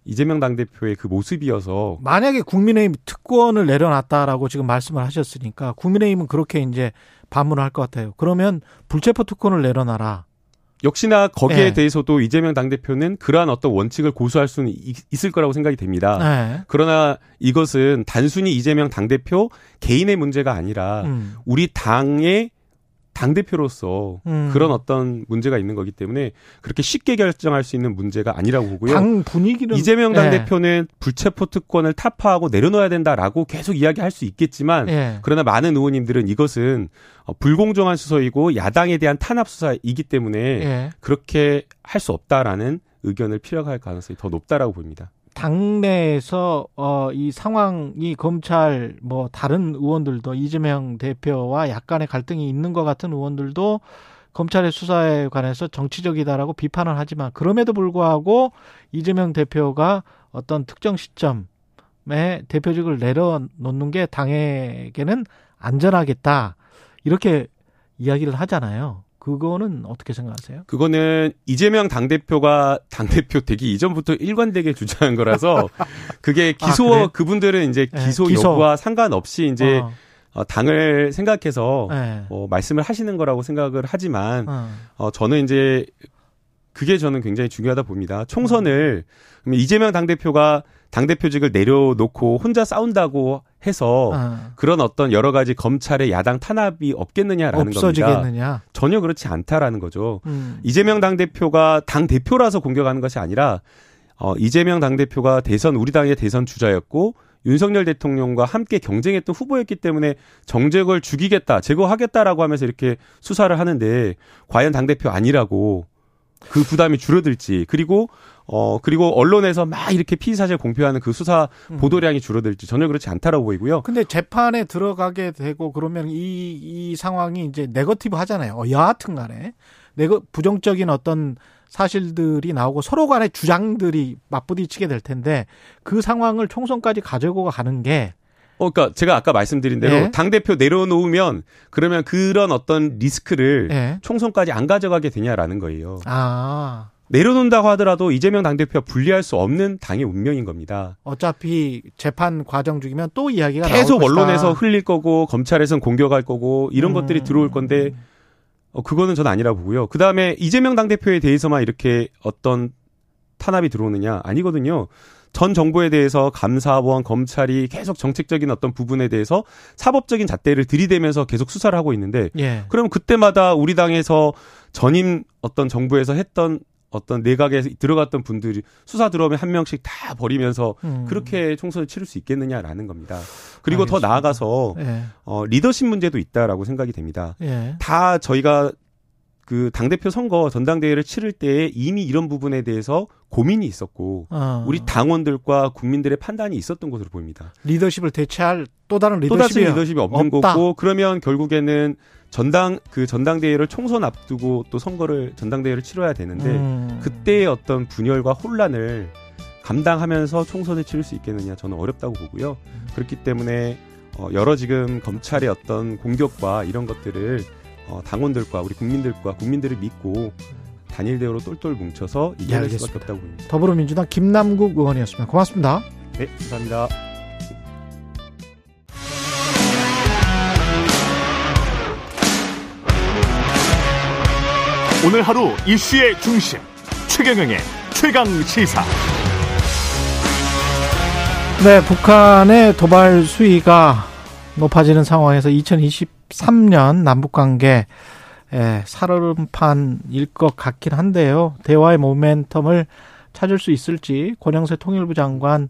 이재명 당대표의 그 모습이어서 만약에 국민의힘 특권을 내려놨다라고 지금 말씀을 하셨으니까 국민의힘은 그렇게 이제 반문을 할 것 같아요. 그러면 불체포 특권을 내려놔라. 역시나 거기에 예. 대해서도 이재명 당대표는 그러한 어떤 원칙을 고수할 수는 있- 있을 거라고 생각이 됩니다. 네. 그러나 이것은 단순히 이재명 당대표 개인의 문제가 아니라 음. 우리 당의 당 대표로서 음. 그런 어떤 문제가 있는 거기 때문에 그렇게 쉽게 결정할 수 있는 문제가 아니라고 보고요. 당 분위기는 이재명 예. 당대표는 불체포 특권을 타파하고 내려놓아야 된다라고 계속 이야기할 수 있겠지만 예. 그러나 많은 의원님들은 이것은 어, 불공정한 수사이고 야당에 대한 탄압 수사이기 때문에 예. 그렇게 할 수 없다라는 의견을 피력할 가능성이 더 높다라고 봅니다. 당내에서 어, 이 상황이 검찰 뭐 다른 의원들도 이재명 대표와 약간의 갈등이 있는 것 같은 의원들도 검찰의 수사에 관해서 정치적이다라고 비판을 하지만 그럼에도 불구하고 이재명 대표가 어떤 특정 시점에 대표직을 내려놓는 게 당에게는 안전하겠다 이렇게 이야기를 하잖아요. 그거는 어떻게 생각하세요? 그거는 이재명 당대표가 당대표 되기 이전부터 일관되게 주장한 거라서 (laughs) 그게 기소 아? 그분들은 이제 네, 기소, 기소. 여부와 상관없이 이제 어, 어, 당을 생각해서 네. 어, 말씀을 하시는 거라고 생각을 하지만 어. 어, 저는 이제 그게 저는 굉장히 중요하다 봅니다. 총선을 그러면 이재명 당대표가 당대표직을 내려놓고 혼자 싸운다고 해서 어. 그런 어떤 여러 가지 검찰의 야당 탄압이 없겠느냐라는 겁니다. 없어지겠느냐? 전혀 그렇지 않다라는 거죠. 음. 이재명 당 대표가 당 대표라서 공격하는 것이 아니라 어, 이재명 당 대표가 대선 우리 당의 대선 주자였고 윤석열 대통령과 함께 경쟁했던 후보였기 때문에 정적을 죽이겠다, 제거하겠다라고 하면서 이렇게 수사를 하는데 과연 당 대표 아니라고 그 부담이 줄어들지 그리고 어 그리고 언론에서 막 이렇게 피의 사실 공표하는 그 수사 음. 보도량이 줄어들지 전혀 그렇지 않다라고 보이고요. 근데 재판에 들어가게 되고 그러면 이, 이 상황이 이제 네거티브 하잖아요. 어, 여하튼 간에. 네거, 부정적인 어떤 사실들이 나오고 서로 간의 주장들이 맞부딪히게 될 텐데 그 상황을 총선까지 가지고 가는 게 어, 그러니까 제가 아까 말씀드린 대로 예. 당 대표 내려놓으면 그러면 그런 어떤 리스크를 예. 총선까지 안 가져가게 되냐라는 거예요. 아, 내려놓는다고 하더라도 이재명 당대표가 분리할 수 없는 당의 운명인 겁니다. 어차피 재판 과정 중이면 또 이야기가 계속. 언론에서 흘릴 거고 검찰에선 공격할 거고 이런 음. 것들이 들어올 건데 어, 그거는 전 아니라 보고요. 그 다음에 이재명 당대표에 대해서만 이렇게 어떤 탄압이 들어오느냐 아니거든요. 전 정부에 대해서 감사원, 검찰이 계속 정책적인 어떤 부분에 대해서 사법적인 잣대를 들이대면서 계속 수사를 하고 있는데 예. 그럼 그때마다 우리 당에서 전임 어떤 정부에서 했던 어떤 내각에 들어갔던 분들이 수사 들어오면 한 명씩 다 버리면서 음. 그렇게 총선을 치를 수 있겠느냐라는 겁니다. 그리고 더 알겠습니다. 나아가서 예. 어, 리더십 문제도 있다라고 생각이 됩니다. 예. 다 저희가 그 당대표 선거 전당대회를 치를 때 이미 이런 부분에 대해서 고민이 있었고 어. 우리 당원들과 국민들의 판단이 있었던 것으로 보입니다. 리더십을 대체할 또 다른 리더십이 리더십이 없는 없다. 거고 그러면 결국에는 전당 그 전당대회를 총선 앞두고 또 선거를 전당대회를 치러야 되는데 음. 그때의 어떤 분열과 혼란을 감당하면서 총선을 치를 수 있겠느냐 저는 어렵다고 보고요. 그렇기 때문에 어, 여러 지금 검찰의 어떤 공격과 이런 것들을 어, 당원들과 우리 국민들과 국민들을 믿고 단일 대우로 똘똘 뭉쳐서 이겨낼 알겠습니다. 수밖에 없다고 봅니다. 더불어민주당 김남국 의원이었습니다. 고맙습니다. 네, 감사합니다. 오늘 하루 이슈의 중심 최경영의 최강 시사. 네, 북한의 도발 수위가 높아지는 상황에서 2023년 남북 관계 에, 살얼음판일 것 같긴 한데요. 대화의 모멘텀을 찾을 수 있을지 권영세 통일부 장관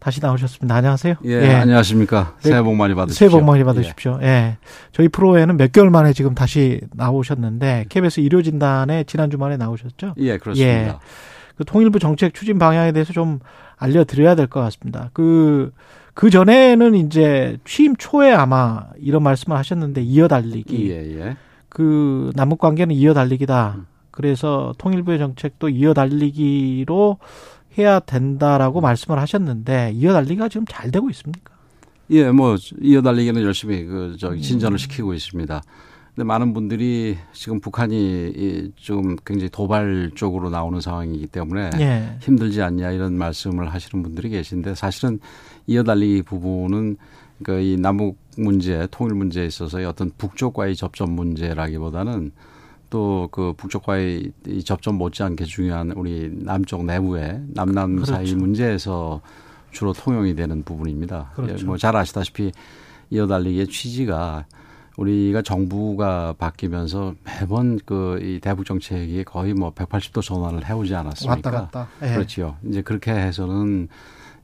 다시 나오셨습니다. 안녕하세요. 예, 안녕하십니까. 네. 새해 복 많이 받으십시오. 새해 복 많이 받으십시오. 예. 저희 프로에는 몇 개월 만에 지금 다시 나오셨는데 KBS 의료 진단에 지난 주말에 나오셨죠? 예, 예 그렇습니다. 예. 그 통일부 정책 추진 방향에 대해서 좀 알려 드려야 될 것 같습니다. 그, 그 전에는 이제 취임 초에 아마 이런 말씀을 하셨는데 이어달리기. 예, 예. 그 남북 관계는 이어달리기다. 그래서 통일부의 정책도 이어달리기로 해야 된다라고 말씀을 하셨는데 이어달리기가 지금 잘 되고 있습니까? 예, 뭐 이어달리기는 열심히 그 저기 음. 진전을 시키고 있습니다. 근데 많은 분들이 지금 북한이 이좀 굉장히 도발적으로 나오는 상황이기 때문에 예. 힘들지 않냐 이런 말씀을 하시는 분들이 계신데 사실은 이어달리기 부분은 그이 남북 문제, 통일 문제에 있어서의 어떤 북쪽과의 접점 문제라기보다는 또 그 북쪽과의 이 접점 못지않게 중요한 우리 남쪽 내부의 남남 사이 그렇죠. 문제에서 주로 통용이 되는 부분입니다. 그렇죠. 뭐잘 아시다시피 이어달리기의 취지가 우리가 정부가 바뀌면서 매번 그 이 대북 정책이 거의 뭐 180도 전환을 해오지 않았습니까? 왔다 갔다. 예. 그렇지요. 이제 그렇게 해서는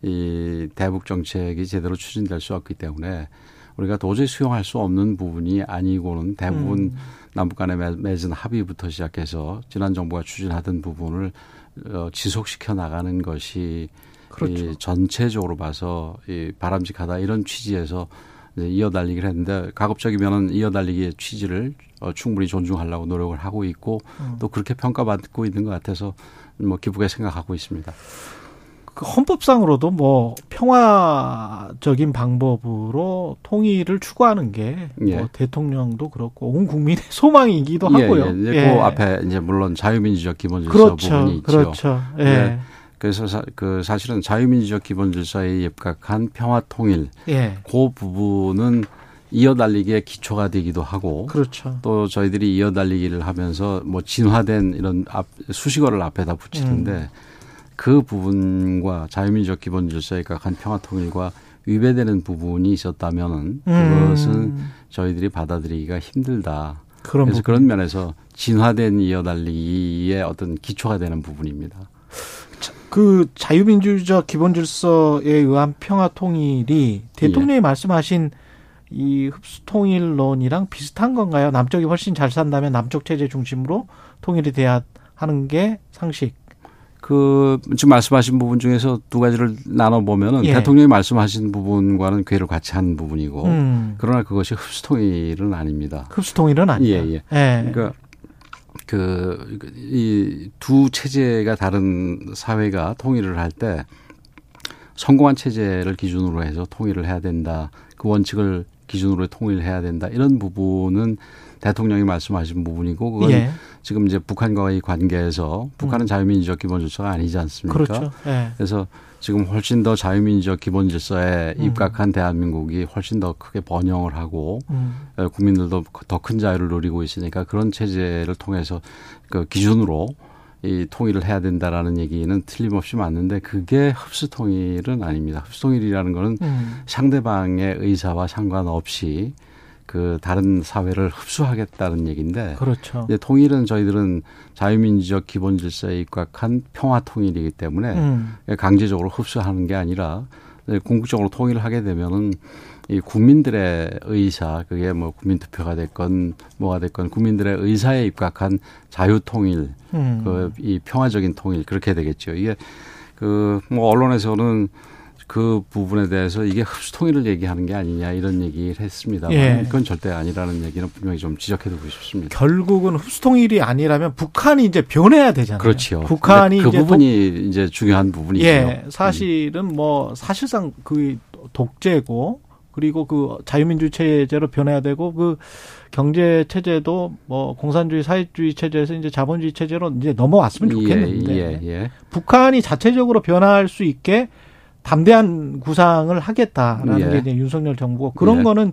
이 대북 정책이 제대로 추진될 수 없기 때문에 우리가 도저히 수용할 수 없는 부분이 아니고는 대부분 음. 남북 간에 맺- 맺은 합의부터 시작해서 지난 정부가 추진하던 부분을 어, 지속시켜 나가는 것이 그렇죠. 이 전체적으로 봐서 이 바람직하다 이런 취지에서 이제 이어달리기를 했는데 가급적이면은 이어달리기의 취지를 어, 충분히 존중하려고 노력을 하고 있고 음. 또 그렇게 평가받고 있는 것 같아서 뭐 기쁘게 생각하고 있습니다. 그 헌법상으로도 뭐 평화적인 방법으로 통일을 추구하는 게뭐 예. 대통령도 그렇고 온 국민의 (laughs) 소망이기도 하고요. 예, 예. 예. 그 앞에 이제 물론 자유민주적 기본질서 그렇죠. 부분이 있죠. 그렇죠. 예. 네. 그래서 사, 그 사실은 자유민주적 기본질서에 입각한 평화 통일 예. 그 부분은 이어달리기의 기초가 되기도 하고 그렇죠. 또 저희들이 이어달리기를 하면서 뭐 진화된 이런 앞, 수식어를 앞에다 붙이는데 음. 그 부분과 자유민주적 기본질서에 입각한 평화통일과 위배되는 부분이 있었다면은 그것은 음. 저희들이 받아들이기가 힘들다. 그런 그래서 부분. 그런 면에서 진화된 이어달리기의 어떤 기초가 되는 부분입니다. 그 자유민주적 기본질서에 의한 평화 통일이 예. 대통령이 말씀하신 이 흡수 통일론이랑 비슷한 건가요? 남쪽이 훨씬 잘 산다면 남쪽 체제 중심으로 통일이 돼야 하는 게 상식. 그 지금 말씀하신 부분 중에서 두 가지를 나눠 보면은 예. 대통령이 말씀하신 부분과는 괴를 같이 한 부분이고 음. 그러나 그것이 흡수 통일은 아닙니다. 흡수 통일은 아니다. 예, 예. 그러니까 그 이 두 체제가 다른 사회가 통일을 할 때 성공한 체제를 기준으로 해서 통일을 해야 된다. 그 원칙을 기준으로 통일해야 된다. 이런 부분은 대통령이 말씀하신 부분이고 그건 예. 지금 이제 북한과의 관계에서 북한은 자유민주적 기본질서가 아니지 않습니까? 그렇죠. 예. 그래서 지금 훨씬 더 자유민주적 기본질서에 음. 입각한 대한민국이 훨씬 더 크게 번영을 하고 음. 어, 국민들도 더 큰 자유를 누리고 있으니까 그런 체제를 통해서 그 기준으로 이 통일을 해야 된다라는 얘기는 틀림없이 맞는데 그게 흡수 통일은 아닙니다. 흡수 통일이라는 거는 음. 상대방의 의사와 상관없이 그 다른 사회를 흡수하겠다는 얘기인데 그렇죠. 통일은 저희들은 자유민주적 기본 질서에 입각한 평화 통일이기 때문에 음. 강제적으로 흡수하는 게 아니라 궁극적으로 통일을 하게 되면은 이 국민들의 의사 그게 뭐 국민 투표가 됐건 뭐가 됐건 국민들의 의사에 입각한 자유 통일 음. 그이 평화적인 통일 그렇게 되겠죠. 이게 그 뭐 언론에서는 그 부분에 대해서 이게 흡수 통일을 얘기하는 게 아니냐 이런 얘기를 했습니다만 예. 그건 절대 아니라는 얘기는 분명히 좀 지적해 두고 싶습니다. 결국은 흡수 통일이 아니라면 북한이 이제 변해야 되잖아요. 그렇죠. 북한이 그 이제 부분이 이제 중요한 부분이죠. 예, 사실은 뭐 사실상 그 독재고 그리고 그 자유민주 체제로 변해야 되고 그 경제 체제도 뭐 공산주의 사회주의 체제에서 이제 자본주의 체제로 이제 넘어왔으면 좋겠는데 예, 예, 예. 북한이 자체적으로 변화할 수 있게 담대한 구상을 하겠다라는 예. 게 이제 윤석열 정부고 그런 예. 거는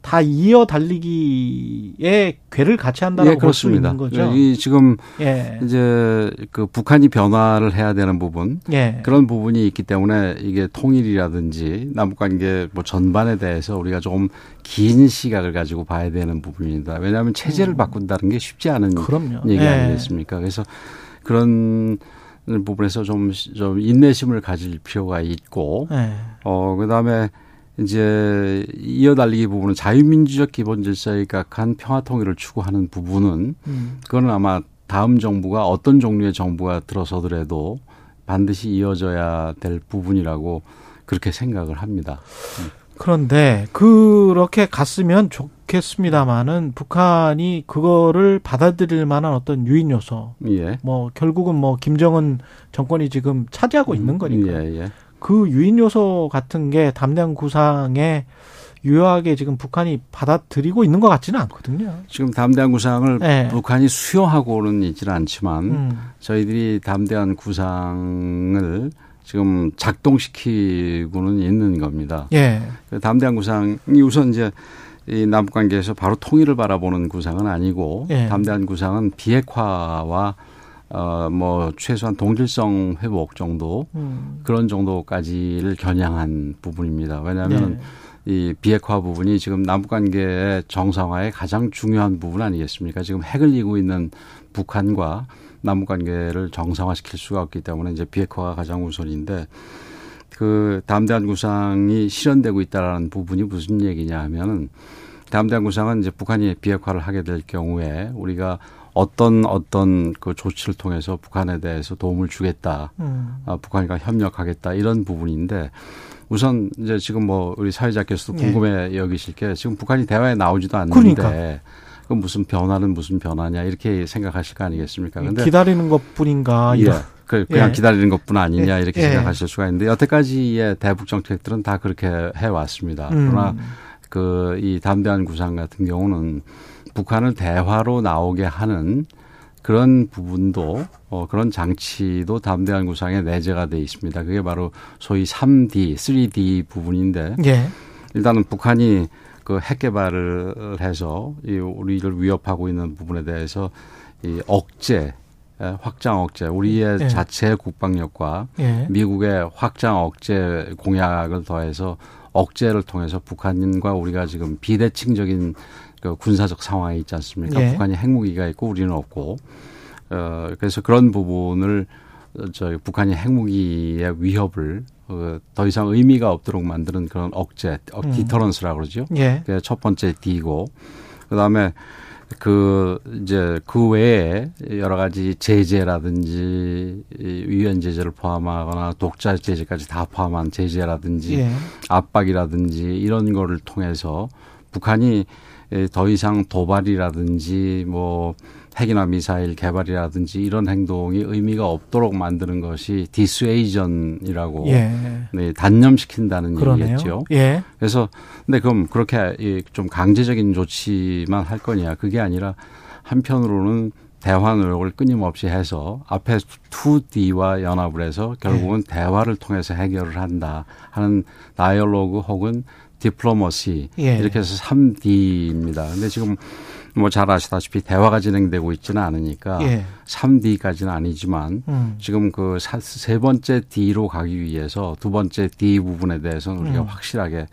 다 이어 달리기에 괴를 같이 한다고 예, 볼수 그렇습니다. 있는 거죠. 이 지금 예. 이제 그 북한이 변화를 해야 되는 부분 예. 그런 부분이 있기 때문에 이게 통일이라든지 남북 관계 뭐 전반에 대해서 우리가 조금 긴 시각을 가지고 봐야 되는 부분입니다. 왜냐하면 체제를 바꾼다는 게 쉽지 않은 음. 그럼요. 얘기 예. 아니겠습니까? 그래서 그런 부분에서 좀, 좀 인내심을 가질 필요가 있고, 네. 어, 그 다음에 이제 이어달리기 부분은 자유민주적 기본 질서에 각한 평화 통일을 추구하는 부분은 음. 그거는 아마 다음 정부가 어떤 종류의 정부가 들어서더라도 반드시 이어져야 될 부분이라고 그렇게 생각을 합니다. 그런데 그렇게 갔으면 좋겠습니다만은 북한이 그거를 받아들일 만한 어떤 유인 요소 예. 뭐 결국은 뭐 김정은 정권이 지금 차지하고 있는 거니까 예, 예. 그 유인 요소 같은 게 담량 구상에 유효하게 지금 북한이 받아들이고 있는 것 같지는 않거든요. 지금 담대한 구상을 네. 북한이 수용하고는 있지는 않지만 음. 저희들이 담대한 구상을 지금 작동시키고는 있는 겁니다. 예. 그 담대한 구상이 우선 이제 이 남북 관계에서 바로 통일을 바라보는 구상은 아니고 예. 담대한 구상은 비핵화와 어뭐 최소한 동질성 회복 정도 음. 그런 정도까지를 겨냥한 부분입니다. 왜냐하면 네. 이 비핵화 부분이 지금 남북 관계의 정상화의 가장 중요한 부분 아니겠습니까? 지금 핵을 이고 있는 북한과 남북 관계를 정상화시킬 수가 없기 때문에 이제 비핵화가 가장 우선인데 그 담대한 구상이 실현되고 있다라는 부분이 무슨 얘기냐 하면은 담대한 구상은 이제 북한이 비핵화를 하게 될 경우에 우리가 어떤 어떤 그 조치를 통해서 북한에 대해서 도움을 주겠다. 음. 아, 북한과 협력하겠다 이런 부분인데 우선 이제 지금 뭐 우리 사회자께서도 예. 궁금해 여기실 게 지금 북한이 대화에 나오지도 않는데 그러니까. 그 무슨 변화는 무슨 변화냐 이렇게 생각하실 거 아니겠습니까? 근데 기다리는 것뿐인가 예. 그 그냥 예. 기다리는 것뿐 아니냐 예. 이렇게 예. 생각하실 수가 있는데 여태까지의 대북 정책들은 다 그렇게 해 왔습니다. 음. 그러나 그 이 담대한 구상 같은 경우는 북한을 대화로 나오게 하는 그런 부분도 어 그런 장치도 담대한 구상에 내재가 돼 있습니다. 그게 바로 소위 3D, 3D 부분인데 예. 일단은 북한이 그 핵 개발을 해서 이 우리를 위협하고 있는 부분에 대해서 이 억제, 에, 확장 억제, 우리의 예. 자체 국방력과 예. 미국의 확장 억제 공약을 더해서 억제를 통해서 북한과 우리가 지금 비대칭적인 그 군사적 상황에 있지 않습니까? 예. 북한이 핵무기가 있고 우리는 없고, 어, 그래서 그런 부분을 어, 저희 북한이 핵무기의 위협을 어, 더 이상 의미가 없도록 만드는 그런 억제, 어, 음. 디터런스라고 그러죠. 예. 그게 첫 번째 D고 그다음에 그 이제 그 외에 여러 가지 제재라든지 이 유엔 제재를 포함하거나 독자 제재까지 다 포함한 제재라든지 예. 압박이라든지 이런 거를 통해서 북한이 에, 더 이상 도발이라든지 뭐 핵이나 미사일 개발이라든지 이런 행동이 의미가 없도록 만드는 것이 dissuasion이라고 예. 네, 단념시킨다는 그러네요. 얘기겠죠. 예. 그래서 근데 그럼 그렇게 이좀 강제적인 조치만 할 거냐 그게 아니라 한편으로는 대화 노력을 끊임없이 해서 앞에 2D와 연합을 해서 결국은 네. 대화를 통해서 해결을 한다 하는 다이얼로그 혹은 디플로머시 예. 이렇게 해서 3D입니다. 근데 지금 뭐 잘 아시다시피 대화가 진행되고 있지는 않으니까 예. 3D까지는 아니지만 음. 지금 그 세 번째 D로 가기 위해서 두 번째 D 부분에 대해서는 우리가 음. 확실하게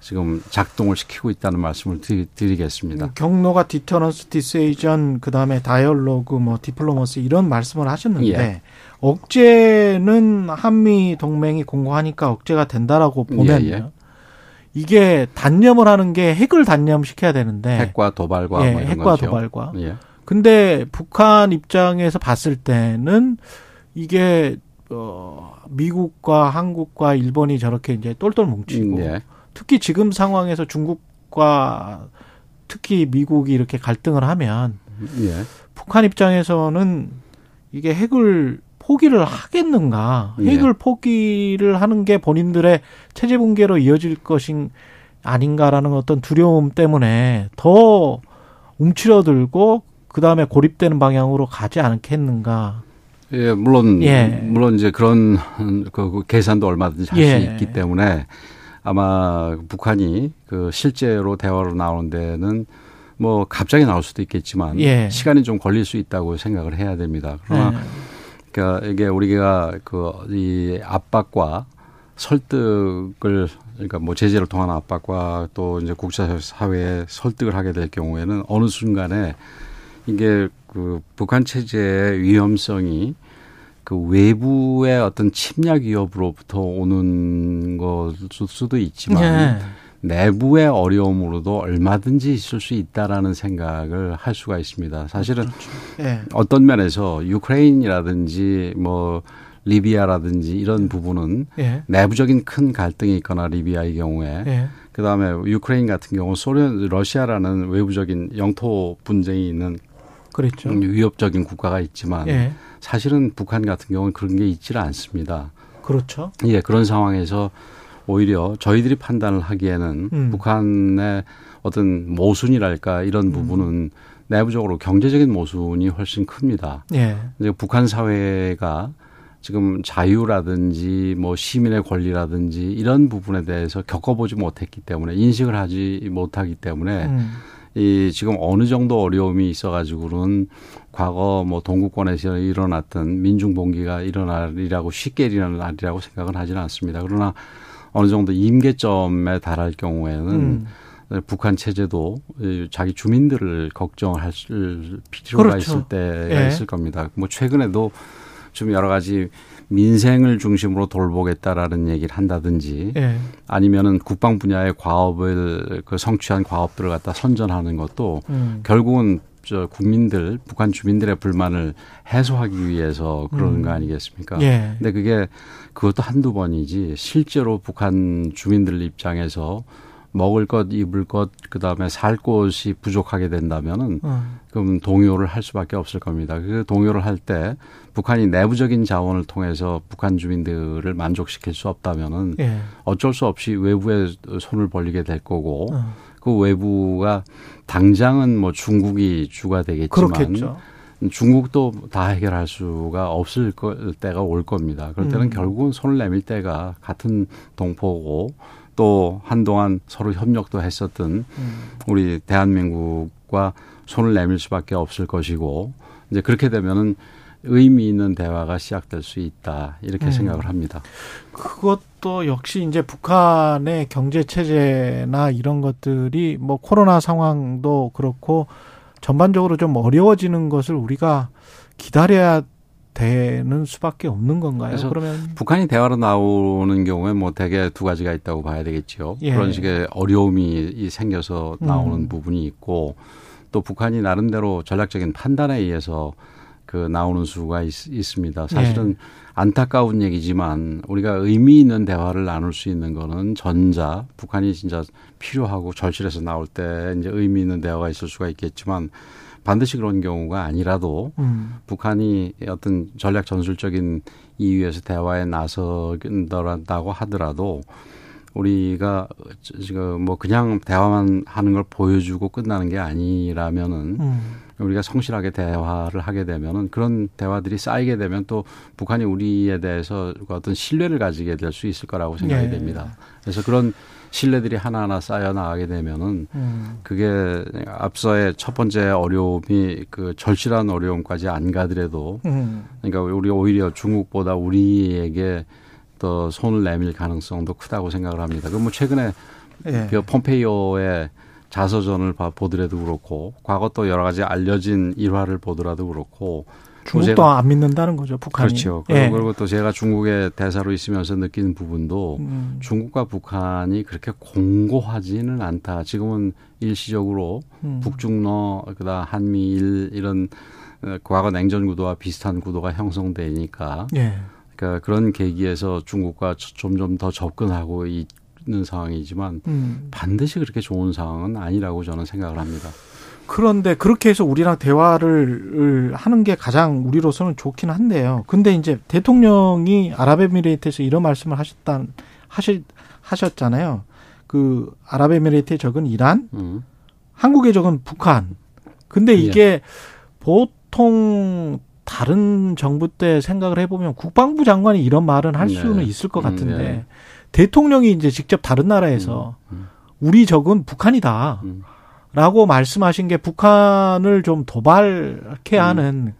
지금 작동을 시키고 있다는 말씀을 드리, 드리겠습니다. 경로가 deterrence dissuasion 그다음에 dialogue 뭐 diplomacy 이런 말씀을 하셨는데 예. 억제는 한미 동맹이 공고하니까 억제가 된다라고 보면요. 예, 예. 이게 단념을 하는 게 핵을 단념시켜야 되는데 핵과 도발과 예, 뭐 핵과 거죠. 도발과 예. 근데 북한 입장에서 봤을 때는 이게 어 미국과 한국과 일본이 저렇게 이제 똘똘 뭉치고 음, 예. 특히 지금 상황에서 중국과 특히 미국이 이렇게 갈등을 하면 예. 북한 입장에서는 이게 핵을 포기를 하겠는가? 예. 핵을 포기를 하는 게 본인들의 체제 붕괴로 이어질 것인 아닌가라는 어떤 두려움 때문에 더 움츠러들고 그 다음에 고립되는 방향으로 가지 않겠는가? 예, 물론 예. 물론 이제 그런 그, 그 계산도 얼마든지 할수 예. 있기 때문에 아마 북한이 그 실제로 대화로 나오는 데는 뭐 갑자기 나올 수도 있겠지만 예. 시간이 좀 걸릴 수 있다고 생각을 해야 됩니다. 그러나 예. 그러니까 이게 우리가 그 이 압박과 설득을 그러니까 뭐 제재를 통한 압박과 또 이제 국제사회에 설득을 하게 될 경우에는 어느 순간에 이게 그 북한 체제의 위험성이 그 외부의 어떤 침략 위협으로부터 오는 것일 수도 있지만 예. 내부의 어려움으로도 얼마든지 있을 수 있다라는 생각을 할 수가 있습니다. 사실은 그렇죠. 예. 어떤 면에서 Ukraine이라든지 뭐 리비아라든지 이런 부분은 예. 내부적인 큰 갈등이 있거나 리비아의 경우에 예. 그다음에 유크레인 같은 경우 소련 러시아라는 외부적인 영토 분쟁이 있는 그렇죠. 위협적인 국가가 있지만 예. 사실은 북한 같은 경우는 그런 게 있지를 않습니다. 그렇죠. 예, 그런 상황에서 오히려 저희들이 판단을 하기에는 음. 북한의 어떤 모순이랄까 이런 부분은 내부적으로 경제적인 모순이 훨씬 큽니다. 예. 이제 북한 사회가 지금 자유라든지 뭐 시민의 권리라든지 이런 부분에 대해서 겪어보지 못했기 때문에 인식을 하지 못하기 때문에 음. 이 지금 어느 정도 어려움이 있어가지고는 과거 뭐 동구권에서 일어났던 민중 봉기가 일어나리라고 쉽게 일어나리라고 생각은 하지는 않습니다. 그러나 어느 정도 임계점에 달할 경우에는 음. 북한 체제도 이 자기 주민들을 걱정할 필요가 그렇죠. 있을 때가 예. 있을 겁니다. 뭐 최근에도 좀 여러 가지 민생을 중심으로 돌보겠다라는 얘기를 한다든지 예. 아니면은 국방 분야의 과업을 그 성취한 과업들을 갖다 선전하는 것도 음. 결국은 저 국민들 북한 주민들의 불만을 해소하기 위해서 그러는 음. 거 아니겠습니까? 예. 근데 그게 그것도 한두 번이지 실제로 북한 주민들 입장에서 먹을 것, 입을 것, 그 다음에 살 곳이 부족하게 된다면은 어. 그럼 동요를 할 수밖에 없을 겁니다. 그 동요를 할 때 북한이 내부적인 자원을 통해서 북한 주민들을 만족시킬 수 없다면은 예. 어쩔 수 없이 외부에 손을 벌리게 될 거고 어. 그 외부가 당장은 뭐 중국이 주가 되겠지만 그렇겠죠. 중국도 다 해결할 수가 없을 거- 때가 올 겁니다. 그럴 때는 음. 결국은 손을 내밀 때가 같은 동포고 또 한동안 서로 협력도 했었던 음. 우리 대한민국과 손을 내밀 수밖에 없을 것이고 이제 그렇게 되면은 의미 있는 대화가 시작될 수 있다 이렇게 음. 생각을 합니다. 그것도 역시 이제 북한의 경제 체제나 이런 것들이 뭐 코로나 상황도 그렇고 전반적으로 좀 어려워지는 것을 우리가 기다려야 되는 수밖에 없는 건가요? 그래서 그러면 북한이 대화로 나오는 경우에 뭐 대개 두 가지가 있다고 봐야 되겠죠. 예. 그런 식의 어려움이 이 생겨서 나오는 음. 부분이 있고 또 북한이 나름대로 전략적인 판단에 의해서 그 나오는 수가 있, 습니다 사실은 예. 안타까운 얘기지만 우리가 의미 있는 대화를 나눌 수 있는 거는 전자 북한이 진짜 필요하고 절실해서 나올 때 이제 의미 있는 대화가 있을 수가 있겠지만 반드시 그런 경우가 아니라도 음. 북한이 어떤 전략 전술적인 이유에서 대화에 나서다고 하더라도 우리가 지금 뭐 그냥 대화만 하는 걸 보여주고 끝나는 게 아니라면은 음. 우리가 성실하게 대화를 하게 되면은 그런 대화들이 쌓이게 되면 또 북한이 우리에 대해서 어떤 신뢰를 가지게 될 수 있을 거라고 생각이 예. 됩니다. 그래서 그런 신뢰들이 하나하나 쌓여 나가게 되면은 음. 그게 앞서의 첫 번째 어려움이 그 절실한 어려움까지 안 가더라도 음. 그러니까 우리 오히려 중국보다 우리에게 더 손을 내밀 가능성도 크다고 생각을 합니다. 그뭐 최근에 예. 그 폼페이오의 자서전을 봐- 보더라도 그렇고 과거 또 여러 가지 알려진 일화를 보더라도 그렇고 중국도 안 믿는다는 거죠, 북한이. 그렇죠. 예. 그리고 또 제가 중국의 대사로 있으면서 느끼는 부분도 음. 중국과 북한이 그렇게 공고하지는 않다. 지금은 일시적으로 음. 북중러 그다음 한미일 이런 어, 과거 냉전 구도와 비슷한 구도가 형성되니까 예. 그러니까 그런 계기에서 중국과 저- 점점 더 접근하고 있 는 상황이지만 음. 반드시 그렇게 좋은 상황은 아니라고 저는 생각을 합니다. 그런데 그렇게 해서 우리랑 대화를 하는 게 가장 우리로서는 좋긴 한데요. 근데 이제 대통령이 아랍에미레이트에서 이런 말씀을 하셨다 하실 하셨잖아요. 그 아랍에미레이트의 적은 이란, 음. 한국의 적은 북한. 근데 예. 이게 보통 다른 정부 때 생각을 해보면 국방부 장관이 이런 말은 할 네. 수는 있을 것 음, 같은데 네. 대통령이 이제 직접 다른 나라에서 음, 우리 적은 북한이다. 음. 라고 말씀하신 게 북한을 좀 도발케 음. 하는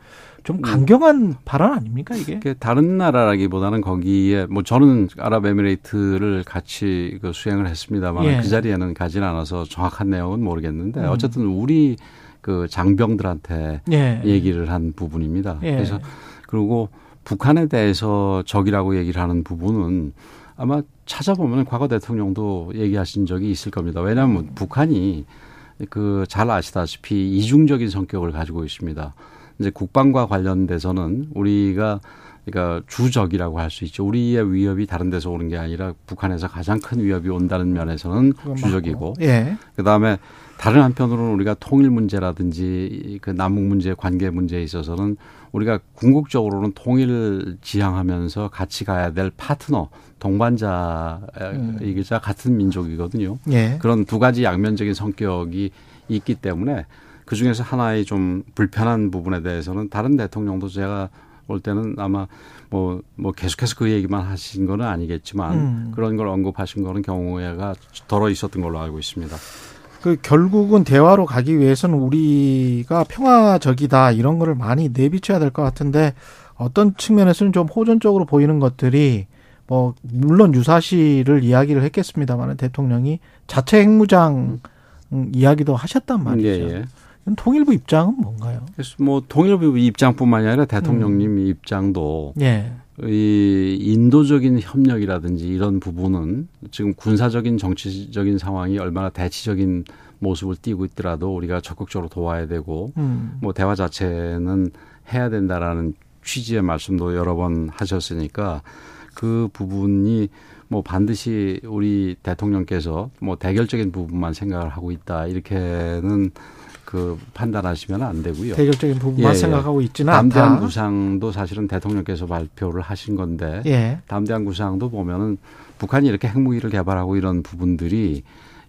좀 강경한 발언 아닙니까 이게? 그 다른 나라라기보다는 거기에 뭐 저는 아랍에미레이트를 같이 그 수행을 했습니다만 예. 그 자리에는 가진 않아서 정확한 내용은 모르겠는데 음. 어쨌든 우리 그 장병들한테 예. 얘기를 한 부분입니다. 예. 그래서 그리고 북한에 대해서 적이라고 얘기를 하는 부분은 아마 찾아보면 과거 대통령도 얘기하신 적이 있을 겁니다. 왜냐하면 북한이 그 잘 아시다시피 이중적인 성격을 가지고 있습니다. 이제 국방과 관련돼서는 우리가 그러니까 주적이라고 할 수 있죠. 우리의 위협이 다른 데서 오는 게 아니라 북한에서 가장 큰 위협이 온다는 면에서는 주적이고, 예. 그 다음에 다른 한편으로는 우리가 통일 문제라든지 그 남북 문제, 관계 문제에 있어서는 우리가 궁극적으로는 통일을 지향하면서 같이 가야 될 파트너, 동반자이기자 같은 민족이거든요. 예. 그런 두 가지 양면적인 성격이 있기 때문에 그 중에서 하나의 좀 불편한 부분에 대해서는 다른 대통령도 제가 볼 때는 아마 뭐, 뭐 계속해서 그 얘기만 하신 거는 아니겠지만 음. 그런 걸 언급하신 거는 경우가 덜어 있었던 걸로 알고 있습니다. 그 결국은 대화로 가기 위해서는 우리가 평화적이다 이런 거를 많이 내비쳐야 될 것 같은데 어떤 측면에서는 좀 호전적으로 보이는 것들이 뭐 물론 유사시를 이야기를 했겠습니다만 대통령이 자체 핵무장 음, 이야기도 하셨단 말이죠. 예, 예. 통일부 입장은 뭔가요? 그래서 뭐 통일부 입장뿐만이 아니라 대통령님 입장도 예. 이 인도적인 협력이라든지 이런 부분은 지금 군사적인 정치적인 상황이 얼마나 대치적인 모습을 띠고 있더라도 우리가 적극적으로 도와야 되고 음. 뭐 대화 자체는 해야 된다라는 취지의 말씀도 여러 번 하셨으니까 그 부분이 뭐 반드시 우리 대통령께서 뭐 대결적인 부분만 생각을 하고 있다 이렇게는 그 판단하시면 안 되고요. 대결적인 부분만 예, 예. 생각하고 있지는 담대한 않다. 구상도 사실은 대통령께서 발표를 하신 건데 예. 담대한 구상도 보면은 북한이 이렇게 핵무기를 개발하고 이런 부분들이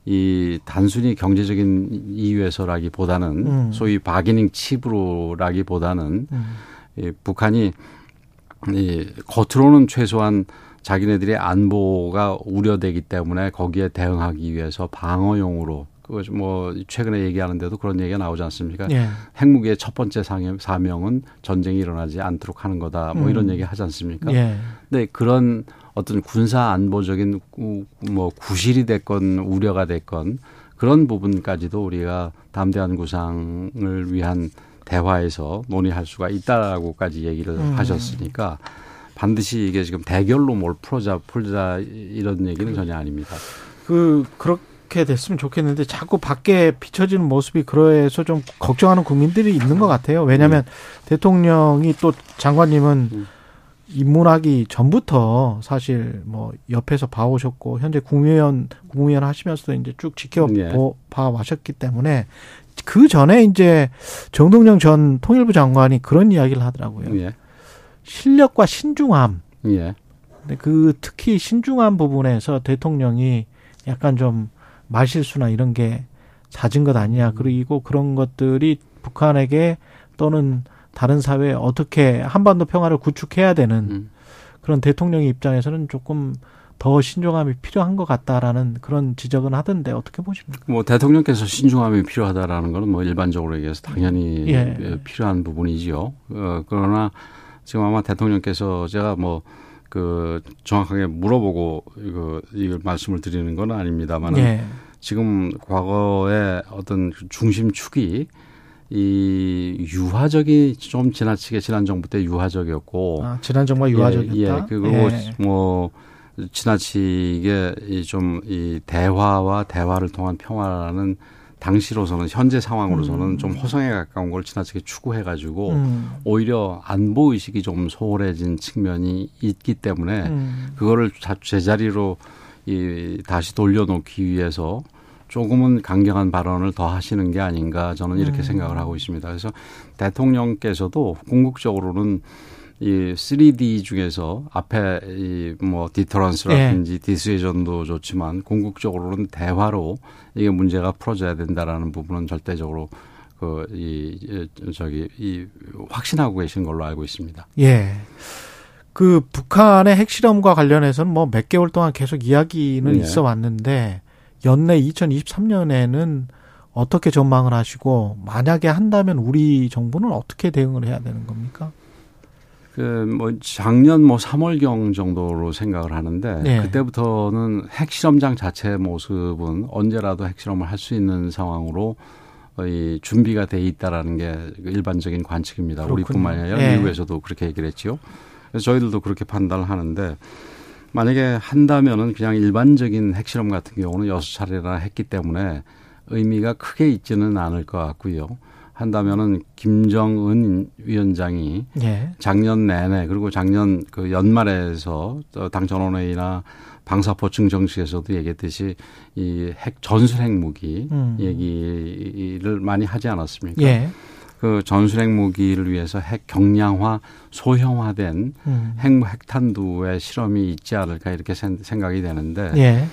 이 단순히 경제적인 이유에서라기보다는 음. 소위 바기닝 칩으로라기보다는 음. 이 북한이 이 겉으로는 최소한 자기네들의 안보가 우려되기 때문에 거기에 대응하기 위해서 방어용으로 그거 뭐 최근에 얘기하는데도 그런 얘기가 나오지 않습니까? 예. 핵무기의 첫 번째 사명은 전쟁이 일어나지 않도록 하는 거다. 뭐 음. 이런 얘기 하지 않습니까? 예. 근데 그런 어떤 군사 안보적인 구- 뭐 구실이 됐건 우려가 됐건 그런 부분까지도 우리가 담대한 구상을 위한 대화에서 논의할 수가 있다라고까지 얘기를 음. 하셨으니까 반드시 이게 지금 대결로 뭘 풀자 풀자 이런 얘기는 전혀 아닙니다. 그 그렇 게 됐으면 좋겠는데 자꾸 밖에 비춰지는 모습이 그래서 좀 걱정하는 국민들이 있는 것 같아요. 왜냐하면 대통령이 또 장관님은 음. 입문하기 전부터 사실 뭐 옆에서 봐오셨고 현재 국무위원 국무위원 하시면서도 이제 쭉 지켜 예. 봐 와셨기 때문에 그 전에 이제 정동영 전 통일부 장관이 그런 이야기를 하더라고요. 예. 실력과 신중함. 예. 근데 그 특히 신중한 부분에서 대통령이 약간 좀 말실수나 이런 게 잦은 것 아니냐. 그리고 그런 것들이 북한에게 또는 다른 사회에 어떻게 한반도 평화를 구축해야 되는 음. 그런 대통령의 입장에서는 조금 더 신중함이 필요한 것 같다라는 그런 지적은 하던데 어떻게 보십니까? 뭐 대통령께서 신중함이 필요하다라는 거는 뭐 일반적으로 얘기해서 당연히 예. 예, 필요한 부분이지요. 어, 그러나 지금 아마 대통령께서 제가 뭐 그 정확하게 물어보고 이거 이걸 말씀을 드리는 건 아닙니다만 은 예. 지금 과거의 어떤 중심축이 이 유화적이 좀 지나치게 지난 정부 때 유화적이었고 아, 지난 정말 유화적이었다. 예, 예. 그리고 예. 뭐 지나치게 이좀이 대화와 대화를 통한 평화라는 당시로서는 현재 상황으로서는 음. 좀 호성에 가까운 걸 지나치게 추구해가지고 음. 오히려 안보 의식이 좀 소홀해진 측면이 있기 때문에 음. 그거를 자- 제자리로 이 다시 돌려놓기 위해서 조금은 강경한 발언을 더 하시는 게 아닌가 저는 이렇게 음. 생각을 하고 있습니다. 그래서 대통령께서도 궁극적으로는 이 3D 중에서 앞에 이 뭐 디터런스라든지 예. 디스에전도 좋지만 궁극적으로는 대화로 이게 문제가 풀어져야 된다라는 부분은 절대적으로 그 이 저기 이 확신하고 계신 걸로 알고 있습니다. 예. 그 북한의 핵실험과 관련해서는 뭐 몇 개월 동안 계속 이야기는 예. 있어 왔는데 연내 2023년에는 어떻게 전망을 하시고 만약에 한다면 우리 정부는 어떻게 대응을 해야 되는 겁니까? 그뭐 작년 뭐 3월경 정도로 생각을 하는데 네. 그때부터는 핵실험장 자체의 모습은 언제라도 핵실험을 할 수 있는 상황으로 이 준비가 돼 있다라는 게 일반적인 관측입니다. 그렇군요. 우리뿐만 아니라 예. 미국에서도 그렇게 얘기를 했지요. 그래서 저희들도 그렇게 판단을 하는데 만약에 한다면은 그냥 일반적인 핵실험 같은 경우는 여섯 차례나 했기 때문에 의미가 크게 있지는 않을 것 같고요. 한다면은 김정은 위원장이 예. 작년 내내 그리고 작년 그 연말에서 당 전원회의나 방사포층 정식에서도 얘기했듯이 이 핵 전술 핵무기 음. 얘기를 많이 하지 않았습니까? 예. 그 전술 핵무기를 위해서 핵 경량화, 소형화된 음. 핵 핵탄두의 실험이 있지 않을까 이렇게 생- 생각이 되는데 예.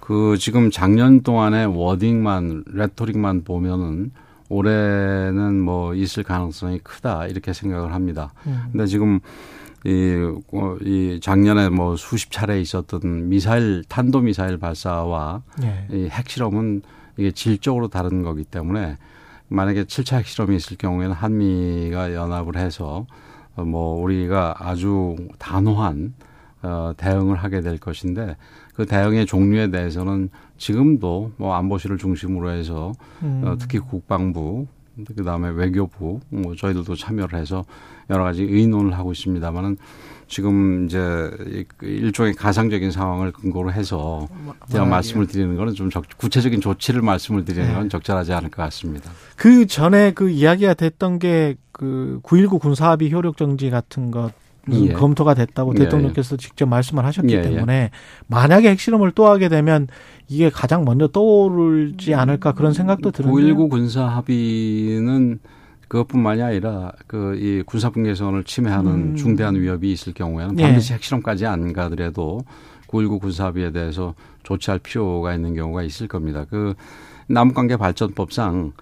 그 지금 작년 동안의 워딩만 레토릭만 보면은 올해는 뭐 있을 가능성이 크다 이렇게 생각을 합니다. 음. 근데 지금 이, 어, 이 작년에 뭐 수십 차례 있었던 미사일 탄도 미사일 발사와 예. 이 핵실험은 이게 질적으로 다른 거기 때문에 만약에 7차 핵실험이 있을 경우에는 한미가 연합을 해서 어, 뭐 우리가 아주 단호한 어, 대응을 하게 될 것인데 그 대응의 종류에 대해서는 지금도 뭐 안보실을 중심으로 해서 음. 어, 특히 국방부 그다음에 외교부 뭐 저희들도 참여를 해서 여러 가지 의논을 하고 있습니다만은 지금 이제 이- 그 일종의 가상적인 상황을 근거로 해서 제가 아, 말씀을 드리는 거는 좀 적, 구체적인 조치를 말씀을 드리는 건 네. 적절하지 않을 것 같습니다. 그 전에 그 이야기가 됐던 게 그 9.19 군사합의 효력 정지 같은 것 예. 검토가 됐다고 예, 대통령께서 직접 말씀을 하셨기 예, 예. 때문에 만약에 핵실험을 또 하게 되면 이게 가장 먼저 떠오르지 않을까 그런 생각도 드는데요. 9.19 군사 합의는 그것뿐만이 아니라 그 이 군사분 개선을 침해하는 음. 중대한 위협이 있을 경우에는 예. 반드시 핵실험까지 안 가더라도 9.19 군사 합의에 대해서 조치할 필요가 있는 경우가 있을 겁니다. 그 남북관계 발전법상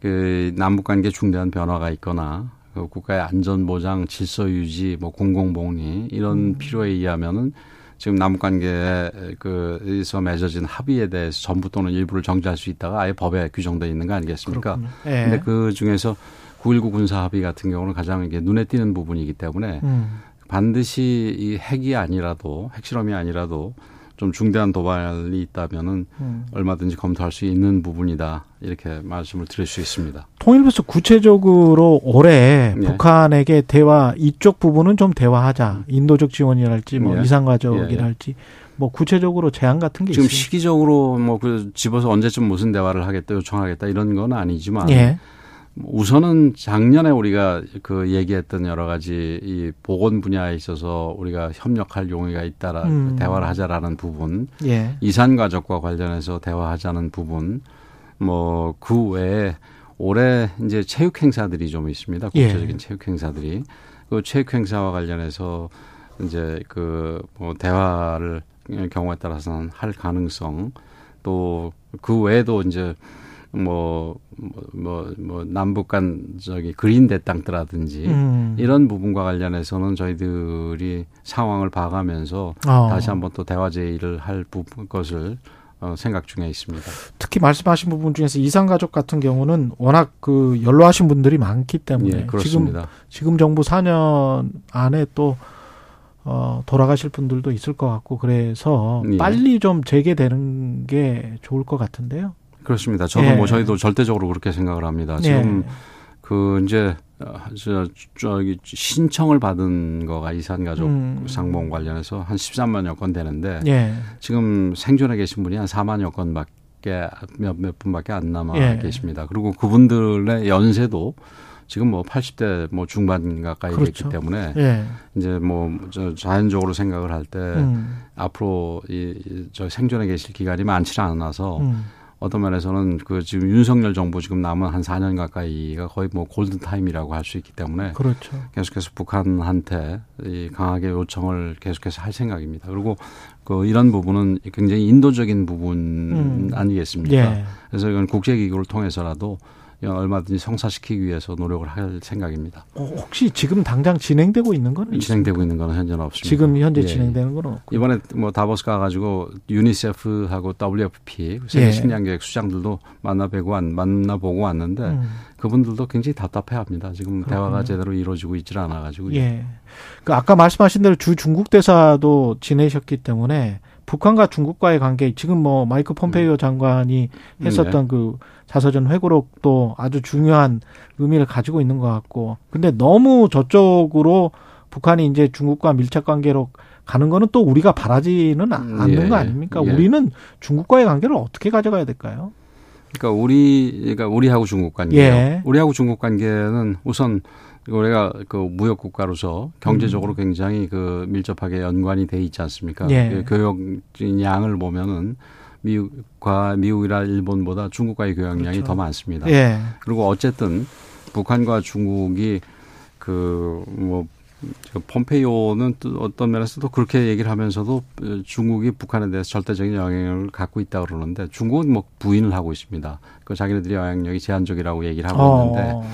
그 남북관계 중대한 변화가 있거나 그 국가의 안전 보장, 질서 유지, 뭐 공공 복리 이런 필요에 의하면은 지금 남북 관계에 그에서 맺어진 합의에 대해서 전부 또는 일부를 정지할 수 있다가 아예 법에 규정돼 있는 거 아니겠습니까? 예. 근데 그 중에서 9.19 군사 합의 같은 경우는 가장 이게 눈에 띄는 부분이기 때문에 음. 반드시 이 핵이 아니라도 핵실험이 아니라도 좀 중대한 도발이 있다면은 음. 얼마든지 검토할 수 있는 부분이다 이렇게 말씀을 드릴 수 있습니다. 통일부에서 구체적으로 올해 예. 북한에게 대화 이쪽 부분은 좀 대화하자. 인도적 지원이랄지 뭐 예. 이산가족이랄지 뭐 구체적으로 제안 같은 게 지금 있습니다. 시기적으로 뭐 그 집어서 언제쯤 무슨 대화를 하겠다 요청하겠다 이런 건 아니지만 예. 우선은 작년에 우리가 그 얘기했던 여러 가지 이 보건 분야에 있어서 우리가 협력할 용의가 있다라 음. 대화를 하자라는 부분, 예. 이산 가족과 관련해서 대화하자는 부분, 뭐 그 외에 올해 이제 체육 행사들이 좀 있습니다. 예. 국제적인 체육 행사들이 그 체육 행사와 관련해서 이제 그 뭐 대화를 경우에 따라서는 할 가능성 또 그 외에도 이제 뭐, 뭐, 뭐, 뭐, 남북 간 저기 그린 대 땅트라든지 음. 이런 부분과 관련해서는 저희들이 상황을 봐가면서 어. 다시 한번 또 대화 제의를 할 부분 것을 어, 생각 중에 있습니다. 특히 말씀하신 부분 중에서 이산가족 같은 경우는 워낙 그 연로하신 분들이 많기 때문에 예, 지금 그렇습니다. 지금 정부 4년 안에 또 어, 돌아가실 분들도 있을 것 같고 그래서 예. 빨리 좀 재개되는 게 좋을 것 같은데요. 그렇습니다. 저도 예. 뭐 저희도 절대적으로 그렇게 생각을 합니다. 지금 예. 그 이제 어, 저 저기 신청을 받은 거가 이산 가족 음. 상봉 관련해서 한 13만여 건 되는데 예. 지금 생존해 계신 분이 한 4만여 건밖에 몇, 몇 분밖에 안 남아 예. 계십니다. 그리고 그분들의 연세도 지금 뭐 80대 뭐 중반 가까이 그렇죠. 됐기 때문에 예. 이제 뭐 저 자연적으로 생각을 할때 음. 앞으로 이 저 생존해 계실 기간이 많지 않아서 음. 어떤 면에서는 그 지금 윤석열 정부 지금 남은 한 4년 가까이가 거의 뭐 골든 타임이라고 할 수 있기 때문에 그렇죠. 계속해서 북한한테 이 강하게 요청을 계속해서 할 생각입니다. 그리고 그 이런 부분은 굉장히 인도적인 부분 음. 아니겠습니까? 예. 그래서 이건 국제기구를 통해서라도 얼마든지 성사시키기 위해서 노력을 할 생각입니다. 어, 혹시 지금 당장 진행되고 있는 건 진행되고 있는 건 현재는 없습니다. 지금 현재 예. 진행되는 건 없고. 이번에 뭐 다보스 가가지고 유니세프하고 WFP 세계 예. 식량계획 수장들도 만나뵈고 왔- 만나보고 왔는데 음. 그분들도 굉장히 답답해합니다. 지금 그렇군요. 대화가 제대로 이루어지고 있질 않아가지고 예. 그 아까 말씀하신 대로 주 중국 대사도 지내셨기 때문에 북한과 중국과의 관계 지금 뭐 마이크 폼페이오 장관이 네. 했었던 그 자서전 회고록도 아주 중요한 의미를 가지고 있는 것 같고 근데 너무 저쪽으로 북한이 이제 중국과 밀착 관계로 가는 거는 또 우리가 바라지는 음, 않는 예, 거 아닙니까? 예. 우리는 중국과의 관계를 어떻게 가져가야 될까요? 그러니까 우리 그러니까 우리하고 중국 관계. 예. 우리하고 중국 관계는 우선 우리가 그 무역 국가로서 경제적으로 굉장히 그 밀접하게 연관이 돼 있지 않습니까? 음. 예. 그 교역 양을 보면은 미국과 미국이나 일본보다 중국과의 교역량이 그렇죠. 더 많습니다. 예. 그리고 어쨌든 북한과 중국이 그뭐 폼페이오는 또 어떤 면에서 도 그렇게 얘기를 하면서도 중국이 북한에 대해서 절대적인 영향력을 갖고 있다 그러는데 중국은 뭐 부인을 하고 있습니다. 그 자기네들이 영향력이 제한적이라고 얘기를 하고 있는데 어.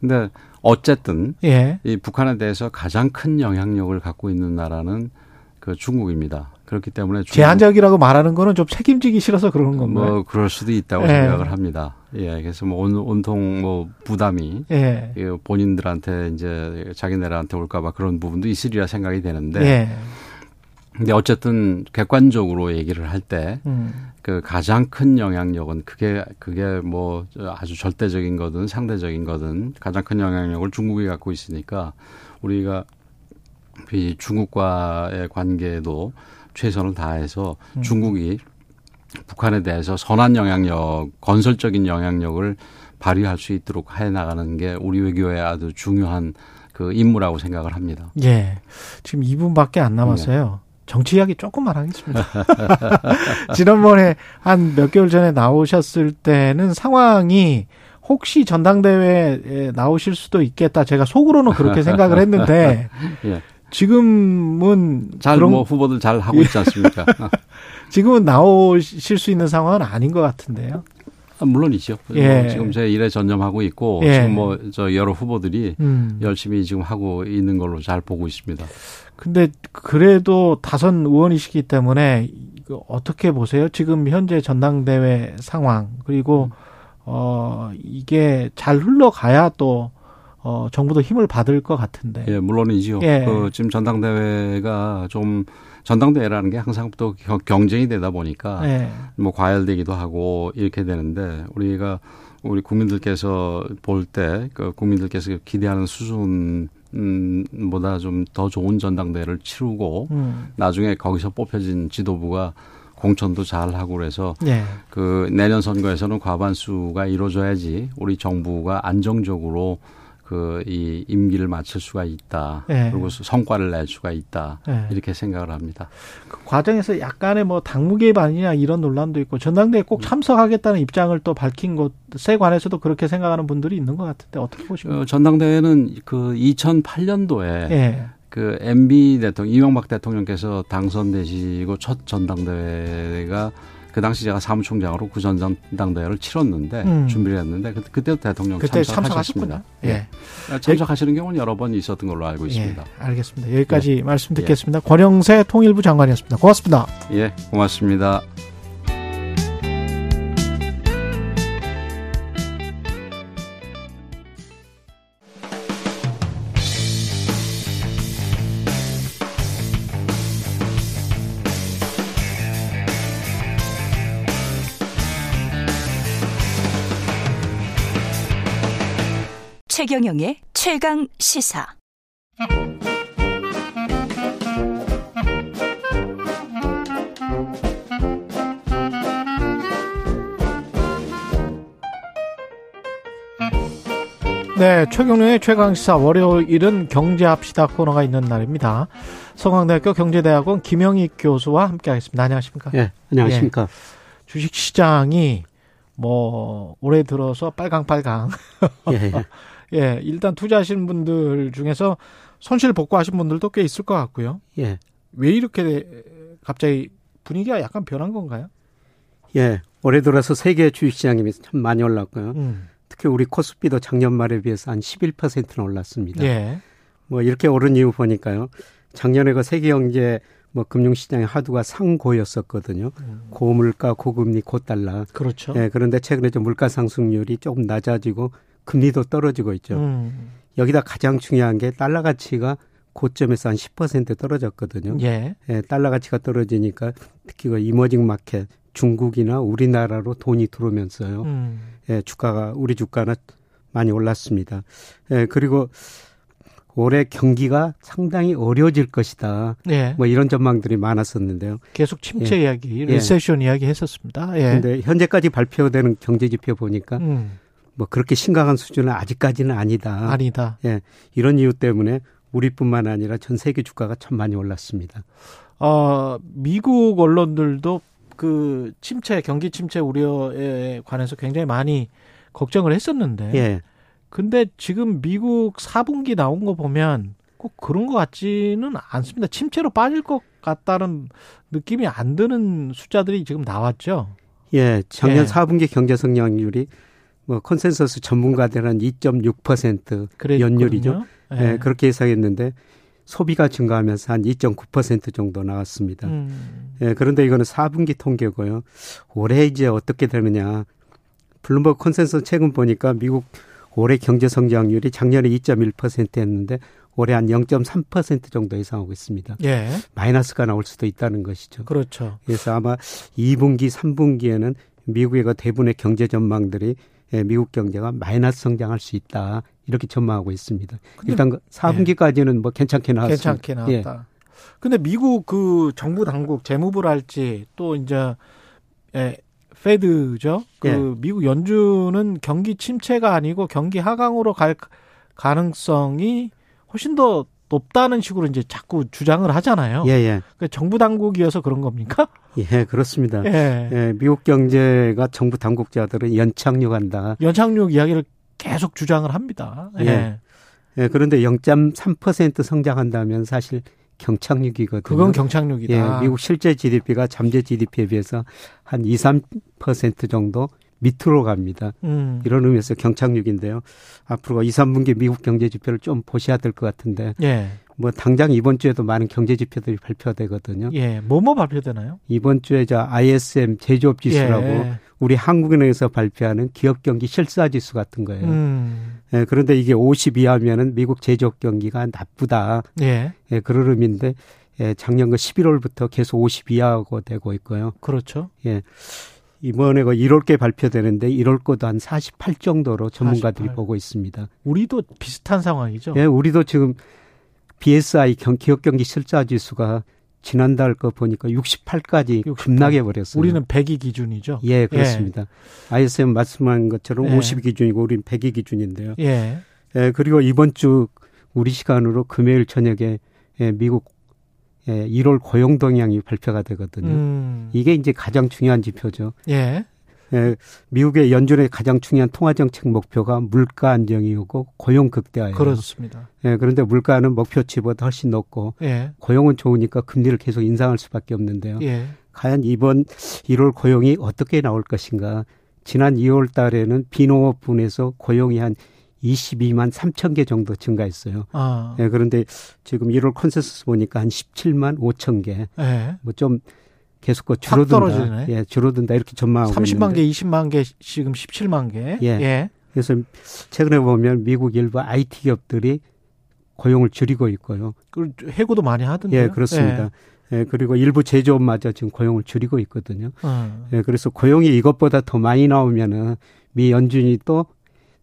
근데 어쨌든 예. 이 북한에 대해서 가장 큰 영향력을 갖고 있는 나라는 그 중국입니다. 그렇기 때문에 제한적이라고 말하는 거는 좀 책임지기 싫어서 그러는 건가요? 뭐 그럴 수도 있다고 예. 생각을 합니다. 예, 그래서 뭐 온, 온통 뭐 부담이 예. 예, 본인들한테 이제 자기네들한테 올까봐 그런 부분도 있으리라 생각이 되는데, 예. 근데 어쨌든 객관적으로 얘기를 할 때그 음. 가장 큰 영향력은 그게 그게 뭐 아주 절대적인 거든 상대적인 거든 가장 큰 영향력을 중국이 갖고 있으니까 우리가 이 중국과의 관계도 최선을 다해서 음. 중국이 북한에 대해서 선한 영향력, 건설적인 영향력을 발휘할 수 있도록 해 나가는 게 우리 외교의 아주 중요한 그 임무라고 생각을 합니다. 예. 지금 2분밖에 안 남았어요. 네. 정치 이야기 조금만 하겠습니다. (laughs) 지난번에 한 몇 개월 전에 나오셨을 때는 상황이 혹시 전당대회에 나오실 수도 있겠다. 제가 속으로는 그렇게 생각을 했는데 (laughs) 예. 지금은 잘 뭐 후보들 잘 하고 있지 않습니까? (laughs) 지금은 나오실 수 있는 상황은 아닌 것 같은데요. 아, 물론이죠. 예. 뭐 지금 제 일에 전념하고 있고 예. 지금 뭐 저 여러 후보들이 음. 열심히 지금 하고 있는 걸로 잘 보고 있습니다. 근데 그래도 다선 의원이시기 때문에 어떻게 보세요? 지금 현재 전당대회 상황 그리고 어 이게 잘 흘러가야 또 어, 정부도 힘을 받을 것 같은데. 예, 물론이죠. 예. 그 지금 전당대회가 좀 전당대회라는 게 항상 또 겨- 경쟁이 되다 보니까 예. 뭐 과열되기도 하고 이렇게 되는데 우리가 우리 국민들께서 볼 때 그 국민들께서 기대하는 수준 음, 보다 좀 더 좋은 전당대회를 치르고 음. 나중에 거기서 뽑혀진 지도부가 공천도 잘 하고 그래서 예. 그 내년 선거에서는 과반수가 이루어져야지 우리 정부가 안정적으로 그 이 임기를 마칠 수가 있다. 예. 그리고 성과를 낼 수가 있다. 예. 이렇게 생각을 합니다. 그 과정에서 약간의 뭐 당무 개입 아니냐 이런 논란도 있고 전당대회 꼭 참석하겠다는 입장을 또 밝힌 곳에 관해서도 그렇게 생각하는 분들이 있는 것 같은데 어떻게 보십니까? 어, 전당대회는 그 2008년도에 예. 그 MB 대통령 이명박 대통령께서 당선되시고 첫 전당대회가 그 당시 제가 사무총장으로 그 전당대회를 치렀는데 음. 준비를 했는데 그, 그때도 대통령 그때 참석하셨습니다. 참석하셨군요. 예. 참석하시는 경우는 여러 번 있었던 걸로 알고 있습니다. 예. 알겠습니다. 여기까지 말씀 듣겠습니다. 권영세 통일부 장관이었습니다. 고맙습니다. 예, 고맙습니다. 최경영의 최강 시사. 네, 최경련의 최강시사 월요일은 경제합시다 코너가 있는 날입니다. 성황대학교 경제대학원 김영희 교수와 함께하겠습니다. 안녕하십니까? 예, 안녕하십니까. 주식시장이 뭐 올해 들어서 빨강빨강. 예, 예. (laughs) 예, 일단 투자하신 분들 중에서 손실 복구하신 분들도 꽤 있을 것 같고요. 예. 왜 이렇게 갑자기 분위기가 약간 변한 건가요? 예. 올해 들어서 세계 주식시장이 참 많이 올랐고요. 음. 특히 우리 코스피도 작년 말에 비해서 한 11%나 올랐습니다. 예. 뭐 이렇게 오른 이유 보니까요. 작년에 그 세계 경제 뭐 금융시장의 하두가 상고였었거든요. 고물가, 고금리, 고달러. 음. 그렇죠. 예, 그런데 최근에 좀 물가 상승률이 조금 낮아지고 금리도 떨어지고 있죠. 음. 여기다 가장 중요한 게 달러 가치가 고점에서 한 10% 떨어졌거든요. 예. 예, 달러 가치가 떨어지니까 특히 그 이머징 마켓 중국이나 우리나라로 돈이 들어오면서요. 음. 예, 주가가 우리 주가는 많이 올랐습니다. 예, 그리고 올해 경기가 상당히 어려워질 것이다. 예. 뭐 이런 전망들이 많았었는데요. 계속 침체 예. 이야기, 예. 리세션 이야기 했었습니다. 예. 근데 현재까지 발표되는 경제 지표 보니까 음, 뭐 그렇게 심각한 수준은 아직까지는 아니다. 아니다. 예. 이런 이유 때문에 우리뿐만 아니라 전 세계 주가가 참 많이 올랐습니다. 어, 미국 언론들도 그 침체, 경기 침체 우려에 관해서 굉장히 많이 걱정을 했었는데. 예. 근데 지금 미국 4분기 나온 거 보면 꼭 그런 것 같지는 않습니다. 침체로 빠질 것 같다는 느낌이 안 드는 숫자들이 지금 나왔죠. 예. 작년 예. 4분기 경제 성장률이 뭐 컨센서스 전문가들은 2.6% 그랬거든요. 연율이죠. 예. 예, 그렇게 예상했는데 소비가 증가하면서 한 2.9% 정도 나왔습니다. 음, 예, 그런데 이거는 4분기 통계고요. 올해 이제 어떻게 되느냐. 블룸버그 컨센서스 최근 보니까 미국 올해 경제 성장률이 작년에 2.1%였는데 올해 한 0.3% 정도 예상하고 있습니다. 예. 마이너스가 나올 수도 있다는 것이죠. 그렇죠. 그래서 아마 2분기, 3분기에는 미국의 그 대부분의 경제 전망들이 예, 미국 경제가 마이너스 성장할 수 있다. 이렇게 전망하고 있습니다. 일단 4분기까지는 뭐 괜찮게 나왔습니다. 괜찮게 예. 나왔다. 근데 미국 그 정부 당국 재무부랄지 또 이제 예, 페드죠. 그 예. 미국 연준은 경기 침체가 아니고 경기 하강으로 갈 가능성이 훨씬 더 높다는 식으로 이제 자꾸 주장을 하잖아요. 예, 예. 그 정부 당국이어서 그런 겁니까? 예, 그렇습니다. 예. 예, 미국 경제가 정부 당국자들은 연착륙한다. 연착륙 이야기를 계속 주장을 합니다. 예. 예. 예, 그런데 0.3% 성장한다면 사실 경착륙이거든요. 그건 경착륙이다. 예, 미국 실제 GDP가 잠재 GDP에 비해서 한 2, 3% 정도 밑으로 갑니다. 음. 이런 의미에서 경착륙인데요. 앞으로 2, 3분기 미국 경제 지표를 좀 보셔야 될 것 같은데 예. 뭐 당장 이번 주에도 많은 경제 지표들이 발표되거든요. 예. 뭐뭐 발표되나요? 이번 주에 저 ISM 제조업 지수라고 예. 우리 한국은행에서 발표하는 기업 경기 실사 지수 같은 거예요. 음. 예, 그런데 이게 50 이하면은 미국 제조업 경기가 나쁘다. 예. 예, 그런 의미인데 예, 작년 그 11월부터 계속 50 이하고 되고 있고요. 그렇죠. 예. 이번에 그 1월께 발표되는데 1월 거도 한 48 정도로 전문가들이 48. 보고 있습니다. 우리도 비슷한 상황이죠. 예, 우리도 지금 BSI 경, 기업 경기 실자 지수가 지난달 거 보니까 68까지 68. 급락해 버렸어요. 우리는 100이 기준이죠. 예, 그렇습니다. ISM 말씀한 것처럼 예. 50 기준이고 우리는 100이 기준인데요. 예. 예, 그리고 이번 주 우리 시간으로 금요일 저녁에 예, 미국 예, 1월 고용 동향이 발표가 되거든요. 음. 이게 이제 가장 중요한 지표죠. 예. 예, 미국의 연준의 가장 중요한 통화 정책 목표가 물가 안정이고 고용 극대화예요. 그렇습니다. 예, 그런데 물가는 목표치보다 훨씬 높고 예. 고용은 좋으니까 금리를 계속 인상할 수밖에 없는데요. 예. 과연 이번 1월 고용이 어떻게 나올 것인가? 지난 2월 달에는 비농업 분에서 고용이 한 22만 3천 개 정도 증가했어요. 아. 예, 그런데 지금 1월 컨센서스 보니까 한 17만 5천 개. 예. 뭐좀 계속 그 줄어든다. 떨어지네. 예, 줄어든다 이렇게 전망하고 30만 있는데. 개, 20만 개, 지금 17만 개. 예. 예. 그래서 최근에 보면 미국 일부 IT 기업들이 고용을 줄이고 있고요. 그 해고도 많이 하던데요. 예, 그렇습니다. 예, 그리고 일부 제조업마저 지금 고용을 줄이고 있거든요. 예. 어. 예, 그래서 고용이 이것보다 더 많이 나오면은 미 연준이 또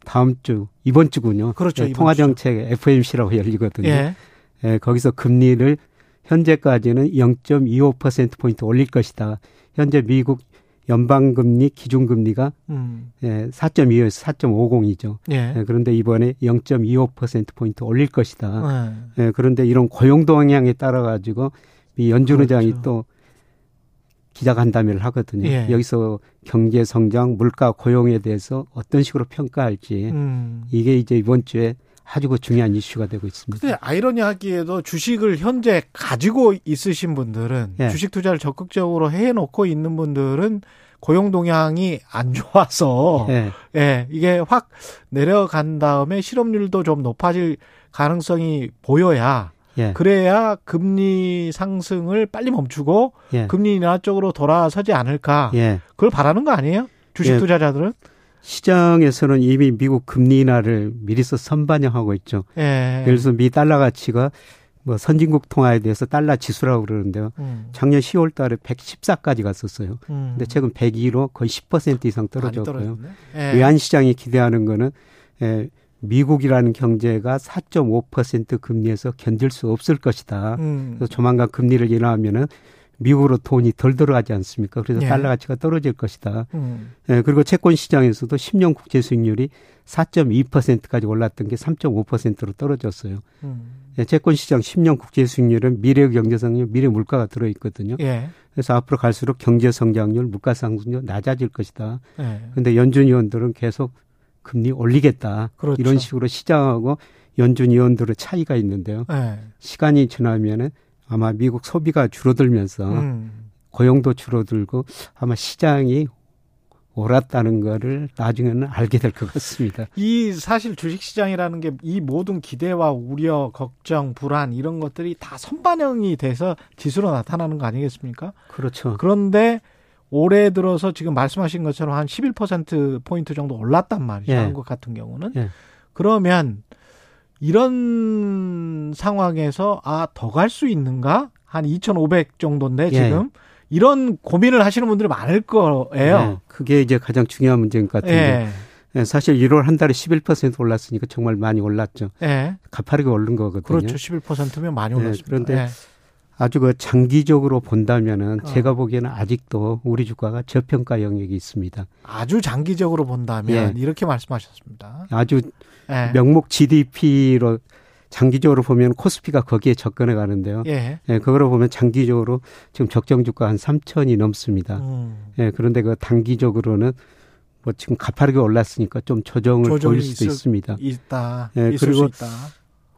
다음 주 이번 주군요. 그렇죠, 예, 이번 통화 정책 FOMC라고 열리거든요. 예. 예, 거기서 금리를 현재까지는 0.25% 포인트 올릴 것이다. 현재 미국 연방금리 기준금리가 음. 예, 4.25에서 4.50이죠. 예. 예, 그런데 이번에 0.25% 포인트 올릴 것이다. 예. 예, 그런데 이런 고용 동향에 따라 가지고 이 연준 의장이 그렇죠. 또 기자간담회를 하거든요. 예. 여기서 경제 성장, 물가 고용에 대해서 어떤 식으로 평가할지 음. 이게 이제 이번 주에 아주 그 중요한 이슈가 되고 있습니다. 근데 아이러니하기에도 주식을 현재 가지고 있으신 분들은 예. 주식 투자를 적극적으로 해 놓고 있는 분들은 고용 동향이 안 좋아서 예. 예, 이게 확 내려간 다음에 실업률도 좀 높아질 가능성이 보여야 예. 그래야 금리 상승을 빨리 멈추고 예. 금리 인하 쪽으로 돌아서지 않을까. 예. 그걸 바라는 거 아니에요? 주식 예. 투자자들은? 시장에서는 이미 미국 금리 인하를 미리서 선반영하고 있죠. 예. 예를 들어서 미 달러 가치가 뭐 선진국 통화에 대해서 달러 지수라고 그러는데요. 음, 작년 10월 달에 114까지 갔었어요. 음. 근데 최근 102로 거의 10% 이상 떨어졌고요. 예. 외환 시장이 기대하는 거는 에, 미국이라는 경제가 4.5% 금리에서 견딜 수 없을 것이다. 음. 그래서 조만간 금리를 인하하면은 미국으로 돈이 덜 들어가지 않습니까? 그래서 예. 달러 가치가 떨어질 것이다. 음. 예, 그리고 채권 시장에서도 10년 국제 수익률이 4.2%까지 올랐던 게 3.5%로 떨어졌어요. 음. 예, 채권 시장 10년 국제 수익률은 미래 경제 성장률, 미래 물가가 들어 있거든요. 예. 그래서 앞으로 갈수록 경제 성장률, 물가 상승률 낮아질 것이다. 예. 근데 연준 위원들은 계속 금리 올리겠다. 그렇죠. 이런 식으로 시장하고 연준 위원들의 차이가 있는데요. 예. 시간이 지나면은 아마 미국 소비가 줄어들면서 음. 고용도 줄어들고 아마 시장이 옳았다는 거를 나중에는 알게 될 것 같습니다. 이 사실 주식시장이라는 게 이 모든 기대와 우려, 걱정, 불안 이런 것들이 다 선반영이 돼서 지수로 나타나는 거 아니겠습니까? 그렇죠. 그런데 올해 들어서 지금 말씀하신 것처럼 한 11% 포인트 정도 올랐단 말이죠. 예. 한국 같은 경우는. 예. 그러면 이런 상황에서 아, 더 갈 수 있는가? 한 2,500 정도인데 예. 지금 이런 고민을 하시는 분들이 많을 거예요. 네, 그게 이제 가장 중요한 문제인 것 같은데 예. 예, 사실 1월 한 달에 11% 올랐으니까 정말 많이 올랐죠. 예. 가파르게 오른 거거든요. 그렇죠. 11%면 많이 예, 올랐습니다. 그런데 예. 아주 그 장기적으로 본다면은 어. 제가 보기에는 아직도 우리 주가가 저평가 영역이 있습니다. 아주 장기적으로 본다면 예. 이렇게 말씀하셨습니다. 아주 예. 명목 GDP로 장기적으로 보면 코스피가 거기에 접근해 가는데요. 예. 예, 그거로 보면 장기적으로 지금 적정 주가 한 3천이 넘습니다. 음. 예, 그런데 그 단기적으로는 뭐 지금 가파르게 올랐으니까 좀 조정을 보일 수도 있을- 있습니다. 있다. 예, 그리고 수 있다.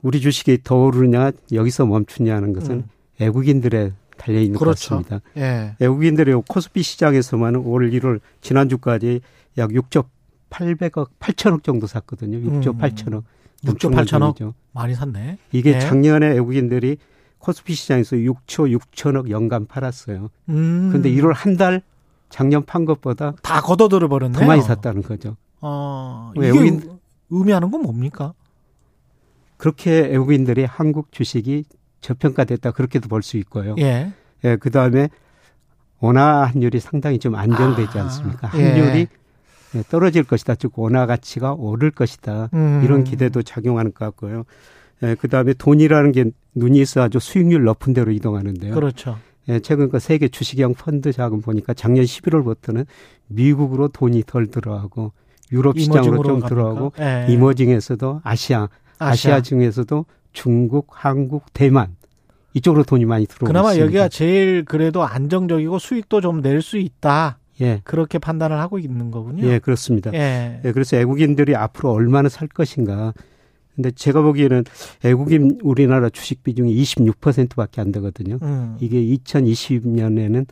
우리 주식이 더 오르냐 여기서 멈추냐는 것은 음. 외국인들에 달려 있는 것 그렇죠. 같습니다. 예. 외국인들이 코스피 시장에서만 올 1월 지난주까지 약 6조 800억 8천억 정도 샀거든요. 6조 음. 8천억. 6조 8천억? 많이 샀네. 이게 예. 작년에 외국인들이 코스피 시장에서 6초 6천억 연간 팔았어요. 음. 근데 1월 한 달 작년 판 것보다 다 걷어들어 버렸네. 더 많이 샀다는 거죠. 어, 이게 외국인- 의- 의미하는 건 뭡니까? 그렇게 외국인들이 한국 주식이 저평가됐다 그렇게도 볼 수 있고요. 예. 예, 그 다음에 원화 환율이 상당히 좀 안정되지 아, 않습니까? 예. 환율이 예, 떨어질 것이다. 즉 원화 가치가 오를 것이다. 음. 이런 기대도 작용하는 것 같고요. 예, 그 다음에 돈이라는 게 눈이 있어 아주 수익률 높은 데로 이동하는데요. 그렇죠. 예, 최근 그 세계 주식형 펀드 자금 보니까 작년 11월부터는 미국으로 돈이 덜 들어가고 유럽 시장으로 좀 갑니까? 들어가고 예. 이머징에서도 아시아, 아시아, 아시아. 중에서도 중국, 한국, 대만 이쪽으로 돈이 많이 들어오고 그나마 있습니다. 여기가 제일 그래도 안정적이고 수익도 좀 낼 수 있다. 예, 그렇게 판단을 하고 있는 거군요. 예, 그렇습니다. 예. 예, 그래서 외국인들이 앞으로 얼마나 살 것인가. 근데 제가 보기에는 외국인 우리나라 주식 비중이 26%밖에 안 되거든요. 음. 이게 2020년에는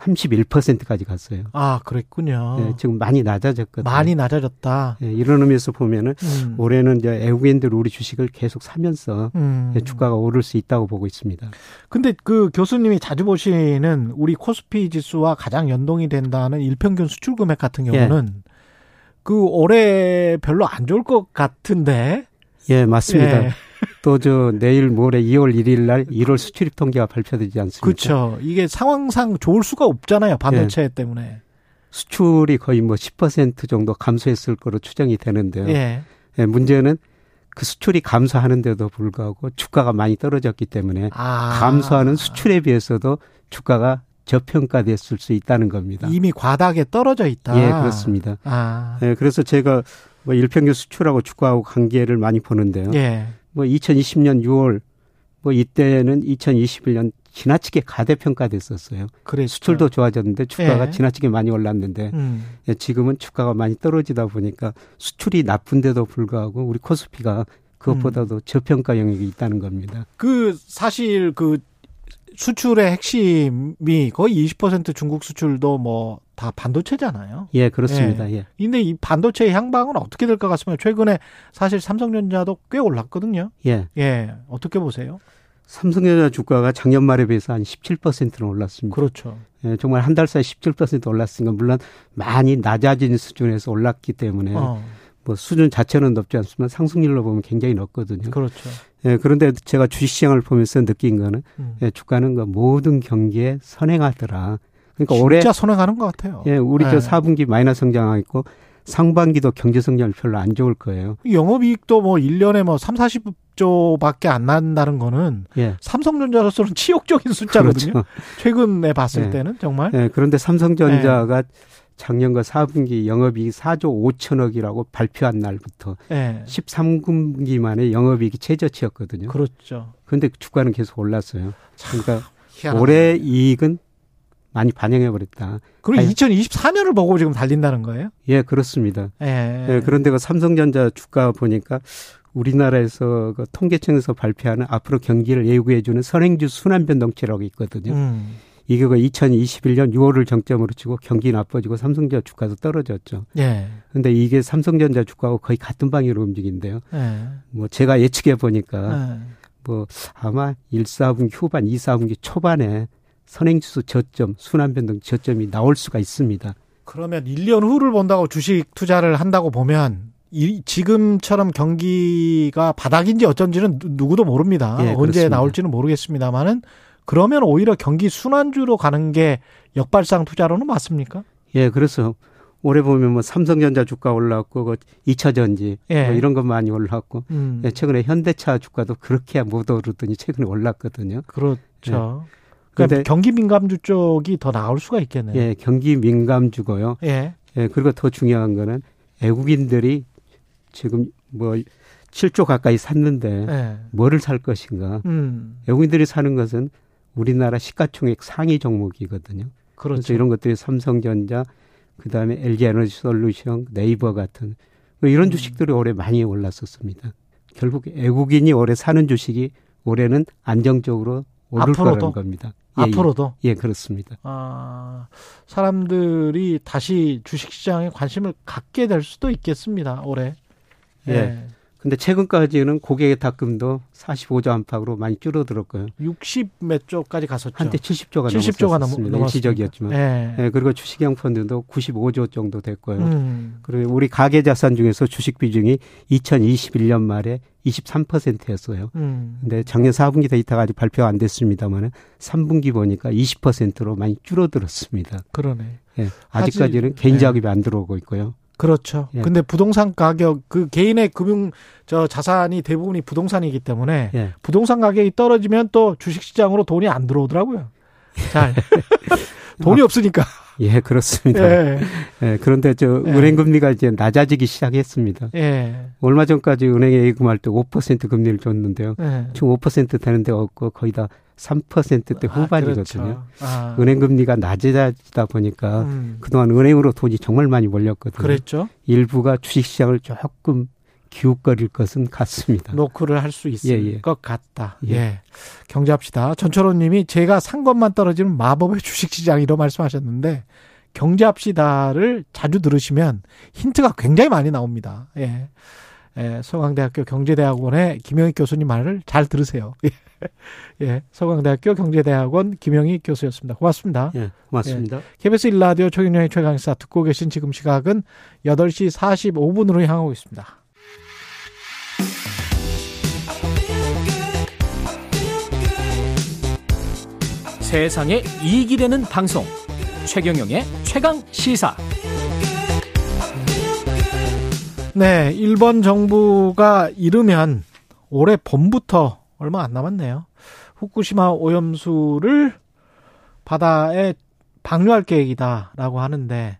31%까지 갔어요. 아, 그랬군요. 예, 지금 많이 낮아졌거든요. 많이 낮아졌다. 예, 이런 의미에서 보면은 음. 올해는 이제 외국인들 우리 주식을 계속 사면서 음. 예, 주가가 오를 수 있다고 보고 있습니다. 근데 그 교수님이 자주 보시는 우리 코스피 지수와 가장 연동이 된다는 일평균 수출 금액 같은 경우는 그 올해 별로 안 좋을 것 같은데. 예, 맞습니다. 예. 또 저 내일 모레 2월 1일 날 1월 수출입 통계가 발표되지 않습니까? 그렇죠. 이게 상황상 좋을 수가 없잖아요. 반도체 때문에. 수출이 거의 뭐 10% 정도 감소했을 거로 추정이 되는데요. 예. 예, 문제는 그 수출이 감소하는데도 불구하고 주가가 많이 떨어졌기 때문에 아. 감소하는 수출에 비해서도 주가가 저평가됐을 수 있다는 겁니다. 이미 과다하게 떨어져 있다. 예, 그렇습니다. 아. 예, 그래서 제가 뭐 일평균 수출하고 주가하고 관계를 많이 보는데요. 예. 뭐 2020년 6월 뭐 이때는 2021년 지나치게 가대평가됐었어요. 그래 수출도 좋아졌는데 주가가 예. 지나치게 많이 올랐는데 음. 예, 지금은 주가가 많이 떨어지다 보니까 수출이 나쁜데도 불구하고 우리 코스피가 그것보다도 저평가 영역이 있다는 겁니다. 그 사실 그 수출의 핵심이 거의 20% 중국 수출도 뭐 다 반도체잖아요. 예, 그렇습니다. 예. 근데 이 반도체의 향방은 어떻게 될 것 같습니다. 최근에 사실 삼성전자도 꽤 올랐거든요. 예. 예. 어떻게 보세요? 삼성전자 주가가 작년 말에 비해서 한 17%는 올랐습니다. 그렇죠. 예, 정말 한 달 사이 17% 올랐으니까 물론 많이 낮아진 수준에서 올랐기 때문에 어. 뭐 수준 자체는 높지 않지만 상승률로 보면 굉장히 높거든요. 그렇죠. 예, 그런데 제가 주식시장을 보면서 느낀 거는 음. 예, 주가는 그 모든 경기에 선행하더라. 그러니까 진짜 올해 선행하는 것 같아요. 예, 우리 예. 저 4분기 마이너스 성장하고 있고 상반기도 경제 성장이 별로 안 좋을 거예요. 영업이익도 뭐 1년에 뭐 3, 40조밖에 안 난다는 거는 예. 삼성전자로서는 (laughs) 치욕적인 숫자거든요. 그렇죠. 최근에 봤을 네. 때는 정말. 예, 그런데 삼성전자가 작년과 4분기 영업이익 4조 5천억이라고 발표한 날부터 예. 13분기 만에 영업이익이 최저치였거든요. 그렇죠. 그런데 주가는 계속 올랐어요. 그러니까 희한하네. 올해 이익은 많이 반영해 버렸다. 아니. 2024년을 보고 지금 달린다는 거예요? 예, 그렇습니다. 예. 예, 그런데 그 삼성전자 주가 보니까 우리나라에서 그 통계청에서 발표하는 앞으로 경기를 예고해 주는 선행주 순환 변동치라고 있거든요. 음. 이게 그 2021년 6월을 정점으로 치고 경기 나빠지고 삼성전자 주가도 떨어졌죠. 예. 근데 이게 삼성전자 주가하고 거의 같은 방향으로 움직인데요. 예. 뭐 제가 예측해 보니까 예. 뭐 아마 1, 4분기 후반, 2, 4분기 초반에 선행지수 저점, 순환변동 저점이 나올 수가 있습니다. 그러면 1년 후를 본다고 주식 투자를 한다고 보면 이, 지금처럼 경기가 바닥인지 어쩐지는 누- 누구도 모릅니다. 예, 언제 그렇습니다. 나올지는 모르겠습니다만은 그러면 오히려 경기 순환주로 가는 게 역발상 투자로는 맞습니까? 예, 그래서 올해 보면 뭐 삼성전자 주가 올랐고 그 2차 전지 예. 뭐 이런 것 많이 올랐고 음. 예, 최근에 현대차 주가도 그렇게 못 오르더니 최근에 올랐거든요. 그렇죠. 그러니까 경기 민감주 쪽이 더 나올 수가 있겠네요. 예, 경기 민감주고요. 예. 예, 그리고 더 중요한 거는 외국인들이 지금 뭐 7조 가까이 샀는데 예. 뭐를 살 것인가? 음. 외국인들이 사는 것은 우리나라 시가총액 상위 종목이거든요. 그래서 그렇죠. 이런 것들이 삼성전자, 그 다음에 LG 에너지 솔루션, 네이버 같은 뭐 이런 음. 주식들이 올해 많이 올랐었습니다. 결국 외국인이 올해 사는 주식이 올해는 안정적으로 오를? 거라는 겁니다. 예, 앞으로도 예, 예, 그렇습니다. 아, 사람들이 다시 주식 시장에 관심을 갖게 될 수도 있겠습니다. 올해. 예. 근데 최근까지는 고객의 탁금도 45조 안팎으로 많이 줄어들었고요. 60몇 조까지 갔었죠. 한때 70조가 70조가 넘, 넘었습니다. 일시적이었지만. 예. 예, 그리고 주식형 펀드도 95조 정도 됐고요. 음. 그리고 우리 가계 자산 중에서 주식 비중이 2021년 말에 23%였어요. 음. 근데 작년 4분기 데이터가 아직 발표가 안 됐습니다만은 3분기 보니까 20%로 많이 줄어들었습니다. 그러네. 예, 아직까지는 하지- 개인 예. 자금이 안 들어오고 있고요. 그렇죠. 예. 근데 부동산 가격 그 개인의 금융 저 자산이 대부분이 부동산이기 때문에 예. 부동산 가격이 떨어지면 또 주식 시장으로 돈이 안 들어오더라고요. 잘. (laughs) 돈이 없으니까. 예, 그렇습니다. 예. 예, 그런데 저 예. 은행 금리가 이제 낮아지기 시작했습니다. 예. 얼마 전까지 은행에 예금할 때 5% 금리를 줬는데요. 예. 지금 5% 되는 데 없고 거의 다 3%대 아, 후반이거든요. 그렇죠. 아. 은행 금리가 낮아지다 보니까 음. 그동안 은행으로 돈이 정말 많이 몰렸거든요. 그랬죠. 일부가 주식 시장을 조금 기웃거릴 것은 같습니다. 노크를 할 수 있을 예, 예. 것 같다. 예. 예. 경제합시다. 전철호 님이 제가 산 것만 떨어지는 마법의 주식 시장 이런 말씀하셨는데 경제합시다를 자주 들으시면 힌트가 굉장히 많이 나옵니다. 예. 예, 서강대학교 경제대학원의 김영희 교수님 말을 잘 들으세요. (laughs) 예. 예. 서강대학교 경제대학원 김영희 교수였습니다. 고맙습니다. 예, 고맙습니다. KBS 1라디오 최경영의 최강사 듣고 계신 지금 시각은 8시 45분으로 향하고 있습니다. 세상에 이익이 되는 방송 최경영의 최강 시사 네, 일본 정부가 이르면 올해 봄부터 얼마 안 남았네요. 후쿠시마 오염수를 바다에 방류할 계획이다라고 하는데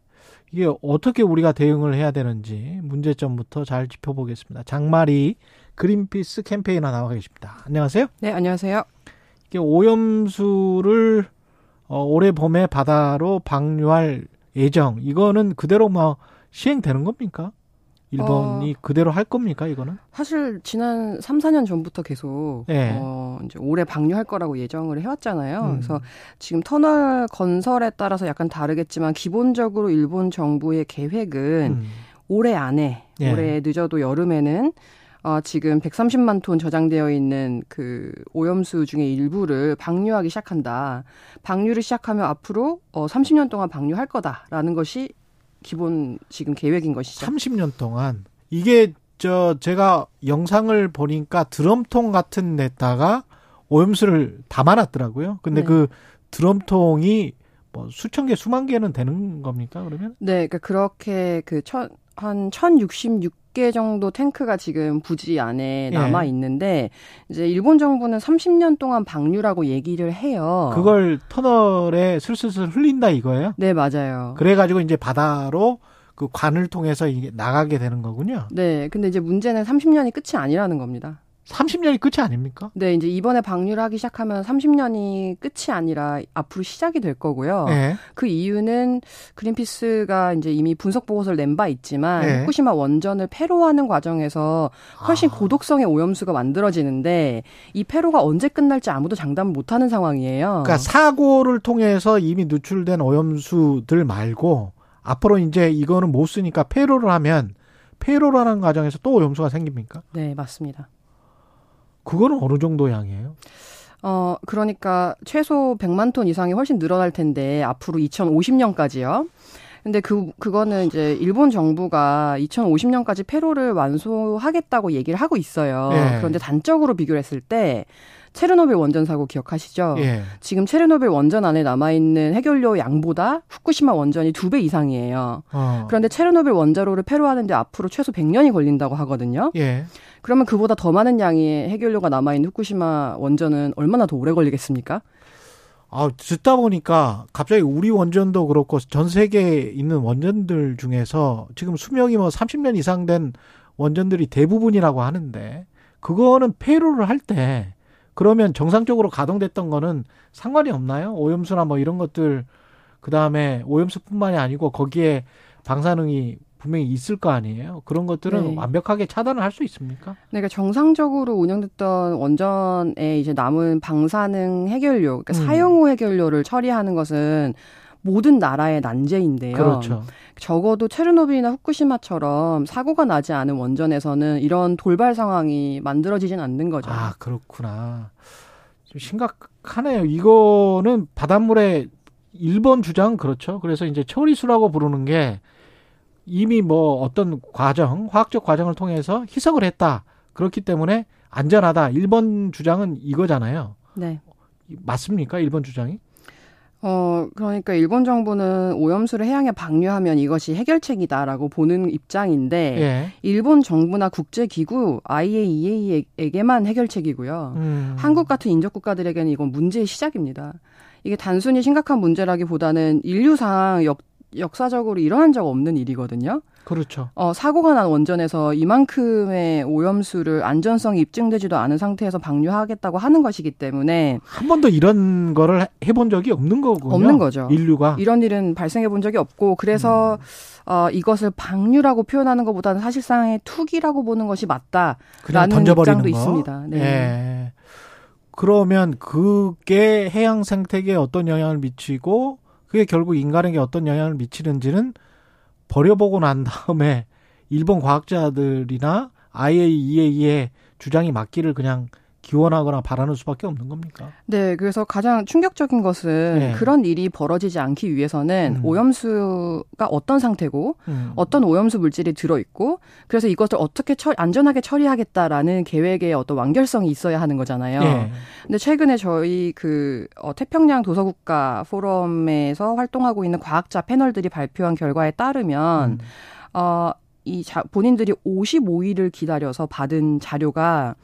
이게 어떻게 우리가 대응을 해야 되는지 문제점부터 잘 짚어보겠습니다. 장마리 그린피스 캠페인너 나와 계십니다. 안녕하세요. 네, 안녕하세요. 이게 오염수를 어, 올해 봄에 바다로 방류할 예정 이거는 그대로 뭐 시행되는 겁니까? 일본이 그대로 할 겁니까 이거는? 사실 지난 3, 4년 전부터 계속 예. 어, 이제 올해 방류할 거라고 예정을 해왔잖아요. 음. 그래서 지금 터널 건설에 따라서 약간 다르겠지만 기본적으로 일본 정부의 계획은 음. 올해 안에 예. 올해 늦어도 여름에는 어, 지금 130만 톤 저장되어 있는 그 오염수 중에 일부를 방류하기 시작한다. 방류를 시작하면 앞으로 어, 30년 동안 방류할 거다라는 것이 기본 지금 계획인 것이죠. 30년 동안 이게 저 제가 영상을 보니까 드럼통 같은 데다가 오염수를 담아놨더라고요. 근데 네. 그 드럼통이 뭐 수천 개, 수만 개는 되는 겁니까 그러면? 네, 그러니까 그렇게 그 천, 한 1066개 정도 탱크가 지금 부지 안에 예. 남아 있는데 이제 일본 정부는 30년 동안 방류라고 얘기를 해요. 그걸 터널에 슬슬슬 흘린다 이거예요? 네, 맞아요. 그래 가지고 이제 바다로 그 관을 통해서 이게 나가게 되는 거군요. 네, 근데 이제 문제는 30년이 끝이 아니라는 겁니다. 30년이 끝이 아닙니까? 네, 이제 이번에 방류를 하기 시작하면 30년이 끝이 아니라 앞으로 시작이 될 거고요. 예. 그 이유는 그린피스가 이제 이미 분석 보고서를 낸 바 있지만 네. 후쿠시마 원전을 폐로하는 과정에서 훨씬 아. 고독성의 오염수가 만들어지는데 이 폐로가 언제 끝날지 아무도 장담을 못 하는 상황이에요. 그러니까 사고를 통해서 이미 누출된 오염수들 말고 앞으로 이제 이거는 못 쓰니까 폐로를 하면 폐로라는 과정에서 또 오염수가 생깁니까? 네, 맞습니다. 그거는 어느 정도 양이에요? 어, 그러니까 최소 100만 톤 이상이 훨씬 늘어날 텐데 앞으로 2050년까지요. 근데 그 그거는 이제 일본 정부가 2050년까지 폐로를 완수하겠다고 얘기를 하고 있어요. 예. 그런데 단적으로 비교를 했을 때 체르노빌 원전 사고 기억하시죠? 예. 지금 체르노빌 원전 안에 남아 있는 해결료 양보다 후쿠시마 원전이 두 배 이상이에요. 어. 그런데 체르노빌 원자로를 폐로하는데 앞으로 최소 100년이 걸린다고 하거든요. 예. 그러면 그보다 더 많은 양의 해결료가 남아 있는 후쿠시마 원전은 얼마나 더 오래 걸리겠습니까? 아, 듣다 보니까 갑자기 우리 원전도 그렇고 전 세계에 있는 원전들 중에서 지금 수명이 뭐 30년 이상 된 원전들이 대부분이라고 하는데 그거는 폐로를 할 때 그러면 정상적으로 가동됐던 거는 상관이 없나요? 오염수나 뭐 이런 것들 그 다음에 오염수뿐만이 아니고 거기에 방사능이 분명히 있을 거 아니에요. 그런 것들은 네. 완벽하게 차단을 할 수 있습니까? 그러니까 정상적으로 운영됐던 원전에 이제 남은 방사능 해결료, 그러니까 음. 사용 후 해결료를 처리하는 것은 모든 나라의 난제인데요. 그렇죠. 적어도 체르노빌이나 후쿠시마처럼 사고가 나지 않은 원전에서는 이런 돌발 상황이 만들어지진 않는 거죠. 아, 그렇구나. 좀 심각하네요. 이거는 바닷물에 일본 주장 그렇죠. 그래서 이제 처리수라고 부르는 게 이미 뭐 어떤 과정, 화학적 과정을 통해서 희석을 했다. 그렇기 때문에 안전하다. 일본 주장은 이거잖아요. 네. 맞습니까? 일본 주장이? 어, 그러니까 일본 정부는 오염수를 해양에 방류하면 이것이 해결책이다라고 보는 입장인데 예. 일본 정부나 국제 기구 IAEA에게만 해결책이고요. 음. 한국 같은 인접 국가들에게는 이건 문제의 시작입니다. 이게 단순히 심각한 문제라기보다는 인류상 역, 역사적으로 일어난 적 없는 일이거든요. 그렇죠. 어, 사고가 난 원전에서 이만큼의 오염수를 안전성이 입증되지도 않은 상태에서 방류하겠다고 하는 것이기 때문에 한 번도 이런 거를 해본 적이 없는 거군요. 없는 거죠. 인류가. 이런 일은 발생해 본 적이 없고 그래서 어, 이것을 방류라고 표현하는 것보다는 사실상의 투기라고 보는 것이 맞다라는 입장도 거. 있습니다. 네. 예. 그러면 그게 해양 생태계에 어떤 영향을 미치고 그게 결국 인간에게 어떤 영향을 미치는지는 버려보고 난 다음에 일본 과학자들이나 IAEA의 주장이 맞기를 그냥 기원하거나 바라는 수밖에 없는 겁니까? 네, 그래서 가장 충격적인 것은 네. 그런 일이 벌어지지 않기 위해서는 음. 오염수가 어떤 상태고 음. 어떤 오염수 물질이 들어 있고 그래서 이것을 어떻게 처, 안전하게 처리하겠다라는 계획의 어떤 완결성이 있어야 하는 거잖아요. 예. 근데 최근에 저희 그 어, 태평양 도서국가 포럼에서 활동하고 있는 과학자 패널들이 발표한 결과에 따르면 음. 어, 이 자, 본인들이 55일을 기다려서 받은 자료가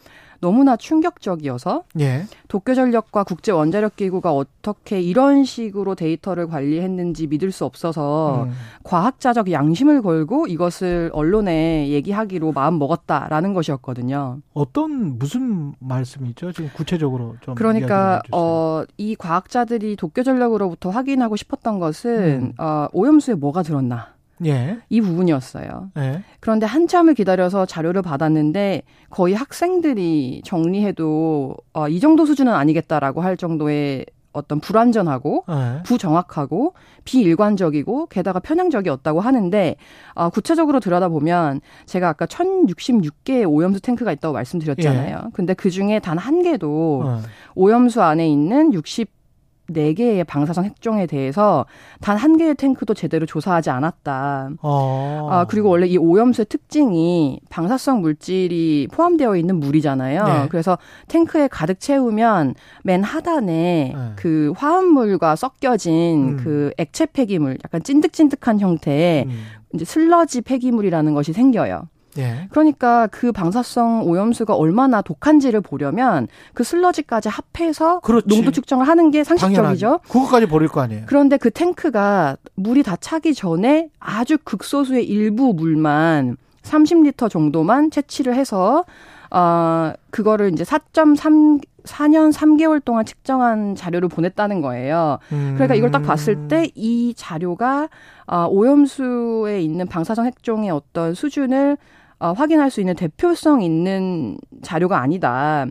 너무나 충격적이어서 예. 도쿄전력과 국제 원자력 기구가 어떻게 이런 식으로 데이터를 관리했는지 믿을 수 없어서 음. 과학자적 양심을 걸고 이것을 언론에 얘기하기로 마음 먹었다라는 것이었거든요. 어떤 무슨 말씀이죠? 지금 구체적으로 좀 그러니까. 어, 이 과학자들이 도쿄전력으로부터 확인하고 싶었던 것은 음. 어, 오염수에 뭐가 들었나 예. 이 부분이었어요. 예. 그런데 한참을 기다려서 자료를 받았는데 거의 학생들이 정리해도 어, 이 정도 수준은 아니겠다라고 할 정도의 어떤 불완전하고 예. 부정확하고 비일관적이고 게다가 편향적이었다고 하는데 어, 구체적으로 들여다보면 제가 아까 1066개의 오염수 탱크가 있다고 말씀드렸잖아요. 근데 그 중에 단 한 개도 어. 오염수 안에 있는 60 14개의 방사성 핵종에 대해서 단 한 개의 탱크도 제대로 조사하지 않았다. 어. 아, 그리고 원래 이 오염수의 특징이 방사성 물질이 포함되어 있는 물이잖아요. 네. 그래서 탱크에 가득 채우면 맨 하단에 네. 그 화합물과 섞여진 음. 그 액체 폐기물, 약간 찐득찐득한 형태의 음. 이제 슬러지 폐기물이라는 것이 생겨요. 예. 그러니까 그 방사성 오염수가 얼마나 독한지를 보려면 그 슬러지까지 합해서 그렇지. 농도 측정을 하는 게 상식적이죠. 그거까지 버릴 거 아니에요. 그런데 그 탱크가 물이 다 차기 전에 아주 극소수의 일부 물만 30리터 정도만 채취를 해서 어 그거를 이제 4.3 4년 3개월 동안 측정한 자료를 보냈다는 거예요. 그러니까 이걸 딱 봤을 때 이 자료가 어, 오염수에 있는 방사성 핵종의 어떤 수준을 어, 확인할 수 있는 대표성 있는 자료가 아니다.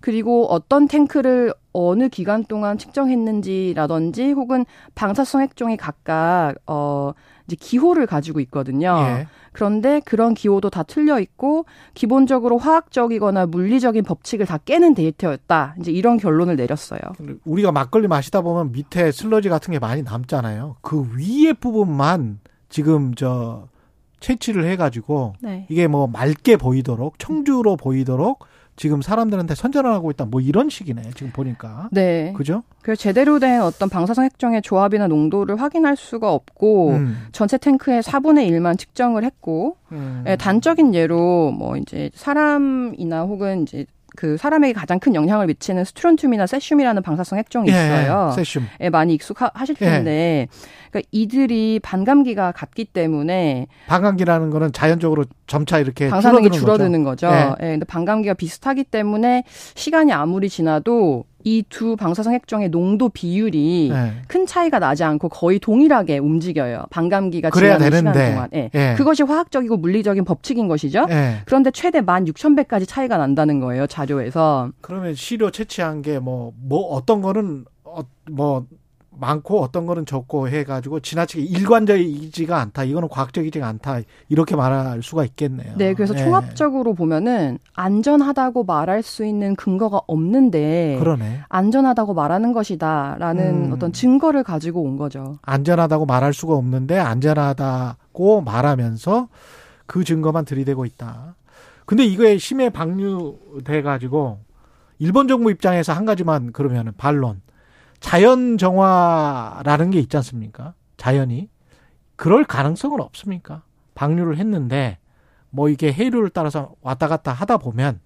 그리고 어떤 탱크를 어느 기간 동안 측정했는지라든지 혹은 방사성 핵종이 각각 어 이제 기호를 가지고 있거든요. 예. 그런데 그런 기호도 다 틀려 있고 기본적으로 화학적이거나 물리적인 법칙을 다 깨는 데이터였다. 이제 이런 결론을 내렸어요. 우리가 막걸리 마시다 보면 밑에 슬러지 같은 게 많이 남잖아요. 그 위에 부분만 지금 저 채취를 해가지고 네. 이게 뭐 맑게 보이도록 청주로 보이도록 지금 사람들한테 선전을 하고 있다. 뭐 이런 식이네. 지금 보니까. 네. 그죠? 그래서 제대로 된 어떤 방사성 핵종의 조합이나 농도를 확인할 수가 없고 음. 전체 탱크의 4분의 1만 측정을 했고 음. 예, 단적인 예로 뭐 이제 사람이나 혹은 이제 그 사람에게 가장 큰 영향을 미치는 스트론튬이나 세슘이라는 방사성 핵종이 있어요. 예, 세슘. 예, 많이 익숙하실 예. 텐데, 그러니까 이들이 반감기가 같기 때문에 반감기라는 거는 자연적으로 점차 이렇게 방사능이 줄어드는 줄어드는 거죠. 예. 예. 근데 반감기가 비슷하기 때문에 시간이 아무리 지나도 이 두 방사성 핵종의 농도 비율이 예. 큰 차이가 나지 않고 거의 동일하게 움직여요. 반감기가 그래야 되는데. 시간 동안. 예. 예. 그것이 화학적이고 물리적인 법칙인 것이죠. 예. 그런데 최대 16,000배까지 차이가 난다는 거예요, 자료에서. 그러면 시료 채취한 게 뭐뭐 어떤 거는 어, 뭐 많고 어떤 거는 적고 해가지고 지나치게 일관적이지가 않다. 이거는 과학적이지가 않다. 이렇게 말할 수가 있겠네요. 네, 그래서 예. 총합적으로 보면은 안전하다고 말할 수 있는 근거가 없는데 그러네. 안전하다고 말하는 것이다라는 음. 어떤 증거를 가지고 온 거죠. 안전하다고 말할 수가 없는데 안전하다고 말하면서 그 증거만 들이대고 있다. 근데 이거에 심해 방류돼 가지고 일본 정부 입장에서 한 가지만 그러면은 반론. 자연 정화라는 게 있지 않습니까? 자연이 그럴 가능성은 없습니까? 방류를 했는데 뭐 이게 해류를 따라서 왔다 갔다 하다 보면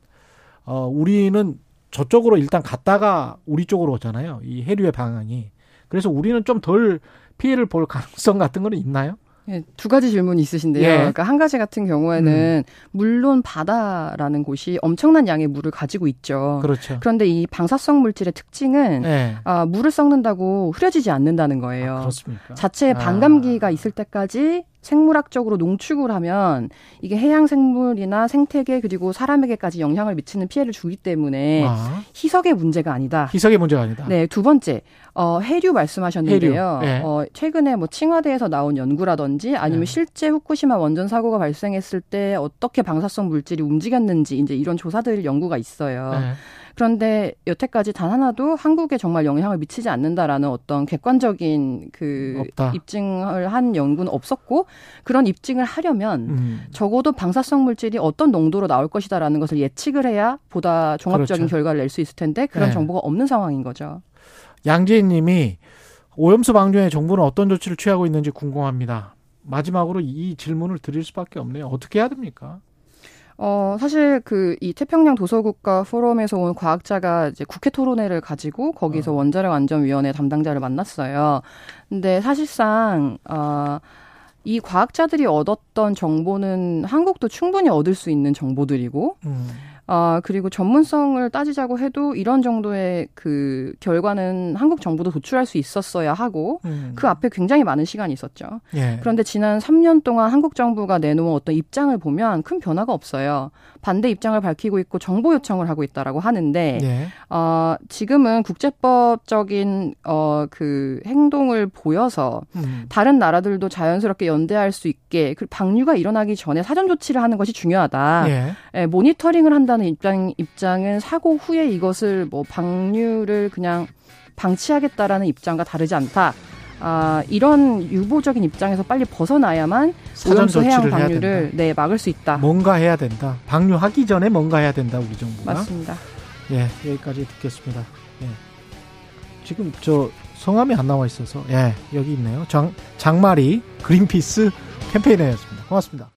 어 우리는 저쪽으로 일단 갔다가 우리 쪽으로 오잖아요. 이 해류의 방향이. 그래서 우리는 좀 덜 피해를 볼 가능성 같은 거는 있나요? 예, 두 가지 질문이 있으신데요. 예. 음. 그러니까 한 가지 같은 경우에는 물론 바다라는 곳이 엄청난 양의 물을 가지고 있죠. 그렇죠. 그런데 이 방사성 물질의 특징은 예. 아, 물을 썩는다고 흐려지지 않는다는 거예요. 아, 그렇습니까? 자체에 아. 반감기가 있을 때까지 생물학적으로 농축을 하면 이게 해양 생물이나 생태계 그리고 사람에게까지 영향을 미치는 피해를 주기 때문에 아, 희석의 문제가 아니다. 희석의 문제가 아니다. 네, 두 번째, 어, 해류 말씀하셨는데요. 해류, 예. 어, 최근에 뭐 칭화대에서 나온 연구라든지 아니면 예. 실제 후쿠시마 원전 사고가 발생했을 때 어떻게 방사성 물질이 움직였는지 이제 이런 조사들 연구가 있어요. 예. 그런데 여태까지 단 하나도 한국에 정말 영향을 미치지 않는다라는 어떤 객관적인 그 없다. 입증을 한 연구는 없었고 그런 입증을 하려면 음. 적어도 방사성 물질이 어떤 농도로 나올 것이다라는 것을 예측을 해야 보다 종합적인 그렇죠. 결과를 낼 수 있을 텐데 그런 네. 정보가 없는 상황인 거죠. 양재인 님이 오염수 방류에 정부는 어떤 조치를 취하고 있는지 궁금합니다. 마지막으로 이 질문을 드릴 수밖에 없네요. 어떻게 해야 됩니까? 어, 사실 그 이 태평양 도서국가 포럼에서 온 과학자가 이제 국회 토론회를 가지고 거기서 어. 원자력 안전위원회 담당자를 만났어요. 근데 사실상 어, 이 과학자들이 얻었던 정보는 한국도 충분히 얻을 수 있는 정보들이고 음. 아, 그리고 전문성을 따지자고 해도 이런 정도의 그 결과는 한국 정부도 도출할 수 있었어야 하고 음. 그 앞에 굉장히 많은 시간이 있었죠. 예. 그런데 지난 3년 동안 한국 정부가 내놓은 어떤 입장을 보면 큰 변화가 없어요. 반대 입장을 밝히고 있고 정보 요청을 하고 있다라고 하는데 예. 어, 지금은 국제법적인 어, 그 행동을 보여서 음. 다른 나라들도 자연스럽게 연대할 수 있게 그 방류가 일어나기 전에 사전 조치를 하는 것이 중요하다. 예. 예, 모니터링을 한다는 입장 입장은 사고 후에 이것을 뭐 방류를 그냥 방치하겠다라는 입장과 다르지 않다. 아, 이런 유보적인 입장에서 빨리 벗어나야만 사전 오염수 해양 방류를. 네, 막을 수 있다. 뭔가 해야 된다. 방류하기 전에 뭔가 해야 된다. 우리 정부가. 맞습니다. 예, 여기까지 듣겠습니다. 예. 지금 저 성함이 안 나와 있어서 예, 여기 있네요. 장 장마리 그린피스 캠페인이었습니다. 고맙습니다.